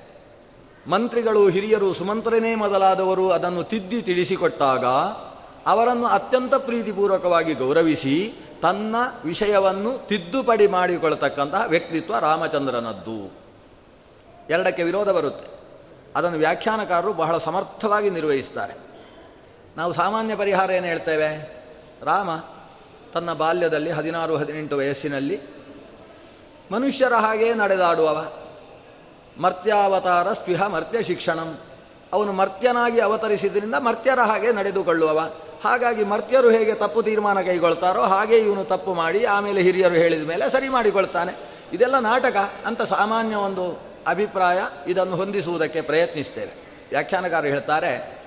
ಮಂತ್ರಿಗಳು, ಹಿರಿಯರು, ಸುಮಂತ್ರನೇ ಮೊದಲಾದವರು ಅದನ್ನು ತಿದ್ದಿ ತಿಳಿಸಿಕೊಟ್ಟಾಗ ಅವರನ್ನು ಅತ್ಯಂತ ಪ್ರೀತಿಪೂರ್ವಕವಾಗಿ ಗೌರವಿಸಿ ತನ್ನ ವಿಷಯವನ್ನು ತಿದ್ದುಪಡಿ ಮಾಡಿಕೊಳ್ತಕ್ಕಂತಹ ವ್ಯಕ್ತಿತ್ವ ರಾಮಚಂದ್ರನದ್ದು. ಎರಡಕ್ಕೆ ವಿರೋಧ ಬರುತ್ತೆ. ಅದನ್ನು ವ್ಯಾಖ್ಯಾನಕಾರರು ಬಹಳ ಸಮರ್ಥವಾಗಿ ನಿರ್ವಹಿಸ್ತಾರೆ. ನಾವು ಸಾಮಾನ್ಯ ಪರಿಹಾರ ಏನು ಹೇಳ್ತೇವೆ? ರಾಮ ತನ್ನ ಬಾಲ್ಯದಲ್ಲಿ ಹದಿನಾರು, ಹದಿನೆಂಟು ವಯಸ್ಸಿನಲ್ಲಿ ಮನುಷ್ಯರ ಹಾಗೆ ನಡೆದಾಡುವವ. ಮರ್ತ್ಯಾವತಾರ ಸ್ವಿಹ ಮರ್ತ್ಯ ಶಿಕ್ಷಣಂ. ಅವನು ಮರ್ತ್ಯನಾಗಿ ಅವತರಿಸಿದ್ರಿಂದ ಮರ್ತ್ಯರ ಹಾಗೆ ನಡೆದುಕೊಳ್ಳುವವ. ಹಾಗಾಗಿ ಮರ್ತ್ಯರು ಹೇಗೆ ತಪ್ಪು ತೀರ್ಮಾನ ಕೈಗೊಳ್ತಾರೋ ಹಾಗೆ ಇವನು ತಪ್ಪು ಮಾಡಿ ಆಮೇಲೆ ಹಿರಿಯರು ಹೇಳಿದ ಮೇಲೆ ಸರಿ ಮಾಡಿಕೊಳ್ತಾನೆ. ಇದೆಲ್ಲ ನಾಟಕ ಅಂತ ಸಾಮಾನ್ಯ ಒಂದು ಅಭಿಪ್ರಾಯ. ಇದನ್ನು ಹೊಂದಿಸುವುದಕ್ಕೆ ಪ್ರಯತ್ನಿಸ್ತೇವೆ. ವ್ಯಾಖ್ಯಾನಕಾರ ಹೇಳ್ತಾರೆ,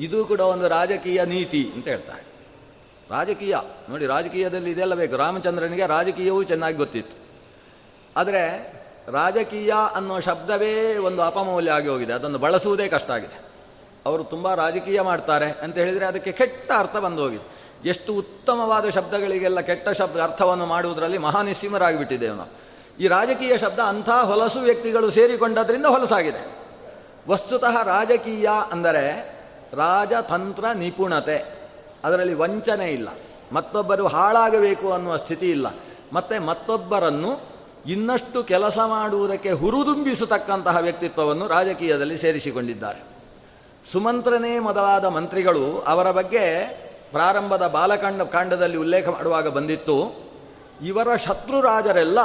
ಇದು ಕೂಡ ಒಂದು ರಾಜಕೀಯ ನೀತಿ ಅಂತ ಹೇಳ್ತಾರೆ. ರಾಜಕೀಯ. ನೋಡಿ, ರಾಜಕೀಯದಲ್ಲಿ ಇದೆಲ್ಲ ಬೇಕು. ರಾಮಚಂದ್ರನಿಗೆ ರಾಜಕೀಯವೂ ಚೆನ್ನಾಗಿ ಗೊತ್ತಿತ್ತು. ಆದರೆ ರಾಜಕೀಯ ಅನ್ನೋ ಶಬ್ದವೇ ಒಂದು ಅಪಮೌಲ್ಯ ಆಗಿ ಹೋಗಿದೆ. ಅದನ್ನು ಬಳಸುವುದೇ ಕಷ್ಟ ಆಗಿದೆ. ಅವರು ತುಂಬ ರಾಜಕೀಯ ಮಾಡ್ತಾರೆ ಅಂತ ಹೇಳಿದರೆ ಅದಕ್ಕೆ ಕೆಟ್ಟ ಅರ್ಥ ಬಂದು ಹೋಗಿದೆ. ಎಷ್ಟು ಉತ್ತಮವಾದ ಶಬ್ದಗಳಿಗೆಲ್ಲ ಕೆಟ್ಟ ಶಬ್ದ ಅರ್ಥವನ್ನು ಮಾಡುವುದರಲ್ಲಿ ಮಹಾನಿಸ್ಸೀಮರಾಗಿಬಿಟ್ಟಿದ್ದೇವೆ ನಾವು ಈ ರಾಜಕೀಯ ಶಬ್ದ ಅಂಥ ಹೊಲಸು ವ್ಯಕ್ತಿಗಳು ಸೇರಿಕೊಂಡದ್ರಿಂದ ಹೊಲಸಾಗಿದೆ. ವಸ್ತುತಃ ರಾಜಕೀಯ ಅಂದರೆ ರಾಜತಂತ್ರ ನಿಪುಣತೆ. ಅದರಲ್ಲಿ ವಂಚನೆ ಇಲ್ಲ. ಮತ್ತೊಬ್ಬರು ಹಾಳಾಗಬೇಕು ಅನ್ನುವ ಸ್ಥಿತಿ ಇಲ್ಲ. ಮತ್ತು ಮತ್ತೊಬ್ಬರನ್ನು ಇನ್ನಷ್ಟು ಕೆಲಸ ಮಾಡುವುದಕ್ಕೆ ಹುರುದುಂಬಿಸತಕ್ಕಂತಹ ವ್ಯಕ್ತಿತ್ವವನ್ನು ರಾಜಕೀಯದಲ್ಲಿ ಸೇರಿಸಿಕೊಂಡಿದ್ದಾರೆ. ಸುಮಂತ್ರನೇ ಮೊದಲಾದ ಮಂತ್ರಿಗಳು ಅವರ ಬಗ್ಗೆ ಪ್ರಾರಂಭದ ಬಾಲಕಾಂಡ ಕಾಂಡದಲ್ಲಿ ಉಲ್ಲೇಖ ಮಾಡುವಾಗ ಬಂದಿತ್ತು, ಇವರ ಶತ್ರು ರಾಜರೆಲ್ಲ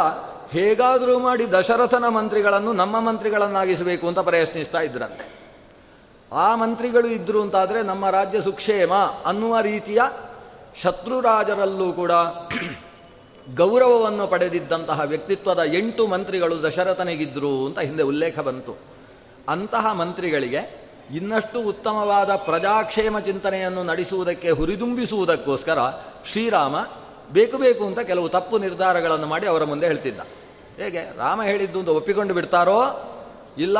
ಹೇಗಾದರೂ ಮಾಡಿ ದಶರಥನ ಮಂತ್ರಿಗಳನ್ನು ನಮ್ಮ ಮಂತ್ರಿಗಳನ್ನಾಗಿಸಬೇಕು ಅಂತ ಪ್ರಯತ್ನಿಸ್ತಾ ಇದ್ರಂತೆ. ಆ ಮಂತ್ರಿಗಳು ಇದ್ದರು ಅಂತಾದರೆ ನಮ್ಮ ರಾಜ್ಯ ಸುಕ್ಷೇಮ ಅನ್ನುವ ರೀತಿಯ ಶತ್ರುರಾಜರಲ್ಲೂ ಕೂಡ ಗೌರವವನ್ನು ಪಡೆದಿದ್ದಂತಹ ವ್ಯಕ್ತಿತ್ವದ ಎಂಟು ಮಂತ್ರಿಗಳು ದಶರಥನಿಗಿದ್ರು ಅಂತ ಹಿಂದೆ ಉಲ್ಲೇಖ ಬಂತು. ಅಂತಹ ಮಂತ್ರಿಗಳಿಗೆ ಇನ್ನಷ್ಟು ಉತ್ತಮವಾದ ಪ್ರಜಾಕ್ಷೇಮ ಚಿಂತನೆಯನ್ನು ನಡೆಸುವುದಕ್ಕೆ ಹುರಿದುಂಬಿಸುವುದಕ್ಕೋಸ್ಕರ ಶ್ರೀರಾಮ ಬೇಕು ಬೇಕು ಅಂತ ಕೆಲವು ತಪ್ಪು ನಿರ್ಧಾರಗಳನ್ನು ಮಾಡಿ ಅವರ ಮುಂದೆ ಹೇಳ್ತಿದ್ದ. ಹೇಗೆ? ರಾಮ ಹೇಳಿದ್ದು ಅಂತ ಒಪ್ಪಿಕೊಂಡು ಬಿಡ್ತಾರೋ? ಇಲ್ಲ.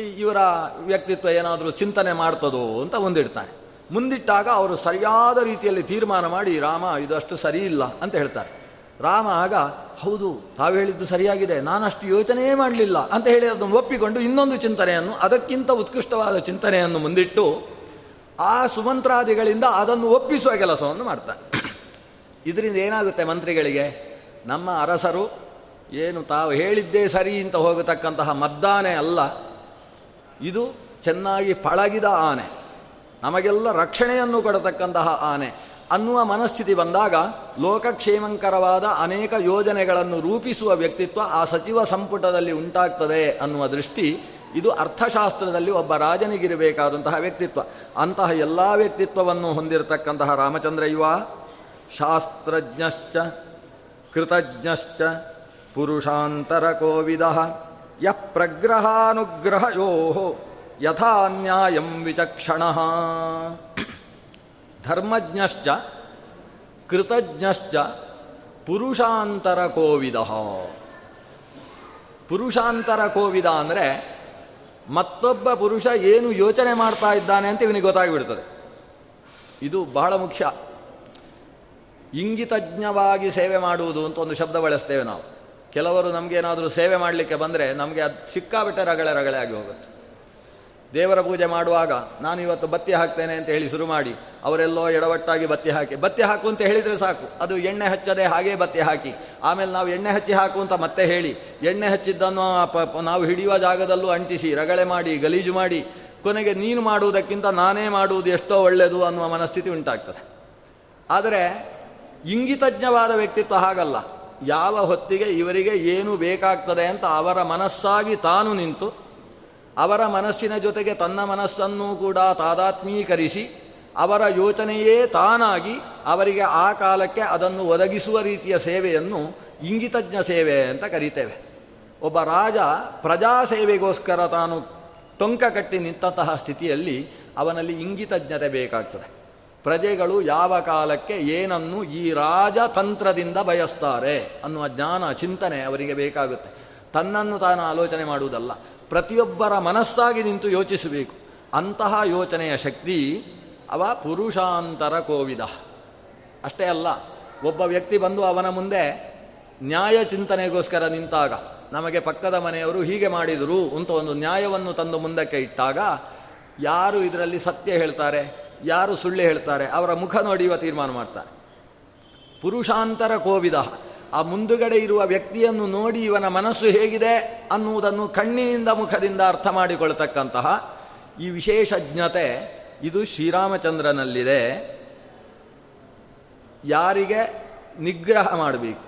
ಇವರ ವ್ಯಕ್ತಿತ್ವ ಏನಾದರೂ ಚಿಂತನೆ ಮಾಡ್ತದೋ ಅಂತ ಮುಂದಿಡ್ತಾನೆ ಮುಂದಿಟ್ಟಾಗ ಅವರು ಸರಿಯಾದ ರೀತಿಯಲ್ಲಿ ತೀರ್ಮಾನ ಮಾಡಿ, ರಾಮ, ಇದಷ್ಟು ಸರಿ ಇಲ್ಲ ಅಂತ ಹೇಳ್ತಾರೆ. ರಾಮ ಆಗ, ಹೌದು, ತಾವು ಹೇಳಿದ್ದು ಸರಿಯಾಗಿದೆ, ನಾನಷ್ಟು ಯೋಚನೆಯೇ ಮಾಡಲಿಲ್ಲ ಅಂತ ಹೇಳಿ ಅದನ್ನು ಒಪ್ಪಿಕೊಂಡು ಇನ್ನೊಂದು ಚಿಂತನೆಯನ್ನು, ಅದಕ್ಕಿಂತ ಉತ್ಕೃಷ್ಟವಾದ ಚಿಂತನೆಯನ್ನು ಮುಂದಿಟ್ಟು, ಆ ಸುಮಂತ್ರಾದಿಗಳಿಂದ ಅದನ್ನು ಒಪ್ಪಿಸುವ ಕೆಲಸವನ್ನು ಮಾಡ್ತಾರೆ. ಇದರಿಂದ ಏನಾಗುತ್ತೆ ಮಂತ್ರಿಗಳಿಗೆ? ನಮ್ಮ ಅರಸರು, ಏನು ತಾವು ಹೇಳಿದ್ದೇ ಸರಿ ಅಂತ ಹೋಗತಕ್ಕಂತಹ ಮದ್ದಾನೆ ಅಲ್ಲ ಇದು ಚೆನ್ನಾಗಿ ಪಳಗಿದ ಆನೆ. ನಮಗೆಲ್ಲ ರಕ್ಷಣೆಯನ್ನು ಕೊಡತಕ್ಕಂತಹ ಆನೆ. ಅನ್ನುವ ಮನಸ್ಥಿತಿ ಬಂದಾಗ ಲೋಕಕ್ಷೇಮಂಕರವಾದ ಅನೇಕ ಯೋಜನೆಗಳನ್ನು ರೂಪಿಸುವ ವ್ಯಕ್ತಿತ್ವ ಆ ಸಚಿವ ಸಂಪುಟದಲ್ಲಿ ಉಂಟಾಗ್ತದೆ ಅನ್ನುವ ದೃಷ್ಟಿ ಇದು ಅರ್ಥಶಾಸ್ತ್ರದಲ್ಲಿ ಒಬ್ಬ ರಾಜನಿಗಿರಬೇಕಾದಂತಹ ವ್ಯಕ್ತಿತ್ವ. ಅಂತಹ ಎಲ್ಲ ವ್ಯಕ್ತಿತ್ವವನ್ನು ಹೊಂದಿರತಕ್ಕಂತಹ ರಾಮಚಂದ್ರ ಯುವ ಶಾಸ್ತ್ರಜ್ಞಶ್ಚ, ಕೃತಜ್ಞಶ್ಚ, ಪುರುಷಾಂತರ ಕೋವಿದ. ಯ ಪ್ರಗ್ರಹಾನುಗ್ರಹಯೋ ಯಥಾ ನ್ಯಾಯಂ ವಿಚಕ್ಷಣ. ಧರ್ಮಜ್ಞಶ್ಚ, ಕೃತಜ್ಞಶ್ಚ, ಪುರುಷಾಂತರ ಕೋವಿದ. ಪುರುಷಾಂತರ ಕೋವಿದ ಅಂದರೆ ಮತ್ತೊಬ್ಬ ಪುರುಷ ಏನು ಯೋಚನೆ ಮಾಡ್ತಾ ಇದ್ದಾನೆ ಅಂತ ಇವನಿಗೆ ಗೊತ್ತಾಗಿಬಿಡ್ತದೆ. ಇದು ಬಹಳ ಮುಖ್ಯ. ಇಂಗಿತಜ್ಞವಾಗಿ ಸೇವೆ ಮಾಡುವುದು ಅಂತ ಒಂದು ಶಬ್ದ ಬಳಸ್ತೇವೆ ನಾವು. ಕೆಲವರು ನಮಗೇನಾದರೂ ಸೇವೆ ಮಾಡಲಿಕ್ಕೆ ಬಂದರೆ ನಮಗೆ ಅದು ಸಿಕ್ಕಾಬಿಟ್ಟೆ ರಗಳೆ ರಗಳೆ ಆಗಿ ಹೋಗುತ್ತೆ. ದೇವರ ಪೂಜೆ ಮಾಡುವಾಗ ನಾನು ಇವತ್ತು ಬತ್ತಿ ಹಾಕ್ತೇನೆ ಅಂತ ಹೇಳಿ ಶುರು ಮಾಡಿ, ಅವರೆಲ್ಲೋ ಎಡವಟ್ಟಾಗಿ ಬತ್ತಿ ಹಾಕಿ, ಬತ್ತಿ ಹಾಕು ಅಂತ ಹೇಳಿದರೆ ಸಾಕು, ಅದು ಎಣ್ಣೆ ಹಚ್ಚದೆ ಹಾಗೇ ಬತ್ತಿ ಹಾಕಿ, ಆಮೇಲೆ ನಾವು ಎಣ್ಣೆ ಹಚ್ಚಿ ಹಾಕು ಅಂತ ಮತ್ತೆ ಹೇಳಿ, ಎಣ್ಣೆ ಹಚ್ಚಿದ್ದನ್ನು ನಾವು ಹಿಡಿಯುವ ಜಾಗದಲ್ಲೂ ಅಂಟಿಸಿ, ರಗಳೆ ಮಾಡಿ, ಗಲೀಜು ಮಾಡಿ, ಕೊನೆಗೆ ನೀನು ಮಾಡುವುದಕ್ಕಿಂತ ನಾನೇ ಮಾಡುವುದು ಎಷ್ಟೋ ಒಳ್ಳೆಯದು ಅನ್ನುವ ಮನಸ್ಥಿತಿ ಉಂಟಾಗ್ತದೆ. ಆದರೆ ಇಂಗಿತಜ್ಞವಾದ ವ್ಯಕ್ತಿತ್ವ ಹಾಗಲ್ಲ. ಯಾವ ಹೊತ್ತಿಗೆ ಇವರಿಗೆ ಏನು ಬೇಕಾಗ್ತದೆ ಅಂತ ಅವರ ಮನಸ್ಸಾಗಿ ತಾನು ನಿಂತು ಅವರ ಮನಸ್ಸಿನ ಜೊತೆಗೆ ತನ್ನ ಮನಸ್ಸನ್ನು ಕೂಡ ತಾದಾತ್ಮೀಕರಿಸಿ ಅವರ ಯೋಚನೆಯೇ ತಾನಾಗಿ ಅವರಿಗೆ ಆ ಕಾಲಕ್ಕೆ ಅದನ್ನು ಒದಗಿಸುವ ರೀತಿಯ ಸೇವೆಯನ್ನು ಇಂಗಿತಜ್ಞ ಸೇವೆ ಅಂತ ಕರೀತೇವೆ. ಒಬ್ಬ ರಾಜ ಪ್ರಜಾ ಸೇವೆಗೋಸ್ಕರ ತಾನು ಟೊಂಕ ಕಟ್ಟಿ ನಿಂತಹ ಸ್ಥಿತಿಯಲ್ಲಿ ಅವನಲ್ಲಿ ಇಂಗಿತಜ್ಞತೆ ಬೇಕಾಗ್ತದೆ. ಪ್ರಜೆಗಳು ಯಾವ ಕಾಲಕ್ಕೆ ಏನನ್ನು ಈ ರಾಜತಂತ್ರದಿಂದ ಬಯಸ್ತಾರೆ ಅನ್ನುವ ಜ್ಞಾನ, ಚಿಂತನೆ ಅವರಿಗೆ ಬೇಕಾಗುತ್ತೆ. ತನ್ನನ್ನು ತಾನು ಆಲೋಚನೆ ಮಾಡುವುದಲ್ಲ. ಪ್ರತಿಯೊಬ್ಬರ ಮನಸ್ಸಾಗಿ ನಿಂತು ಯೋಚಿಸಬೇಕು. ಅಂತಹ ಯೋಚನೆಯ ಶಕ್ತಿ ಅವ ಪುರುಷಾಂತರ ಕೋವಿದ. ಅಷ್ಟೇ ಅಲ್ಲ, ಒಬ್ಬ ವ್ಯಕ್ತಿ ಬಂದು ಅವನ ಮುಂದೆ ನ್ಯಾಯ ಚಿಂತನೆಗೋಸ್ಕರ ನಿಂತಾಗ, ನಮಗೆ ಪಕ್ಕದ ಮನೆಯವರು ಹೀಗೆ ಮಾಡಿದರು ಅಂತ ಒಂದು ನ್ಯಾಯವನ್ನು ತಂದು ಮುಂದಕ್ಕೆ ಇಟ್ಟಾಗ, ಯಾರು ಇದರಲ್ಲಿ ಸತ್ಯ ಹೇಳ್ತಾರೆ? ಯಾರು ಸುಳ್ಳು ಹೇಳ್ತಾರೆ, ಅವರ ಮುಖ ನೋಡಿ ಇವ ತೀರ್ಮಾನ ಮಾಡ್ತಾರೆ. ಪುರುಷಾಂತರ ಕೋವಿದ. ಆ ಮುಂದುಗಡೆ ಇರುವ ವ್ಯಕ್ತಿಯನ್ನು ನೋಡಿ ಇವನ ಮನಸ್ಸು ಹೇಗಿದೆ ಅನ್ನುವುದನ್ನು ಕಣ್ಣಿನಿಂದ ಮುಖದಿಂದ ಅರ್ಥ ಮಾಡಿಕೊಳ್ತಕ್ಕಂತಹ ಈ ವಿಶೇಷಜ್ಞತೆ ಇದು ಶ್ರೀರಾಮಚಂದ್ರನಲ್ಲಿದೆ. ಯಾರಿಗೆ ನಿಗ್ರಹ ಮಾಡಬೇಕು,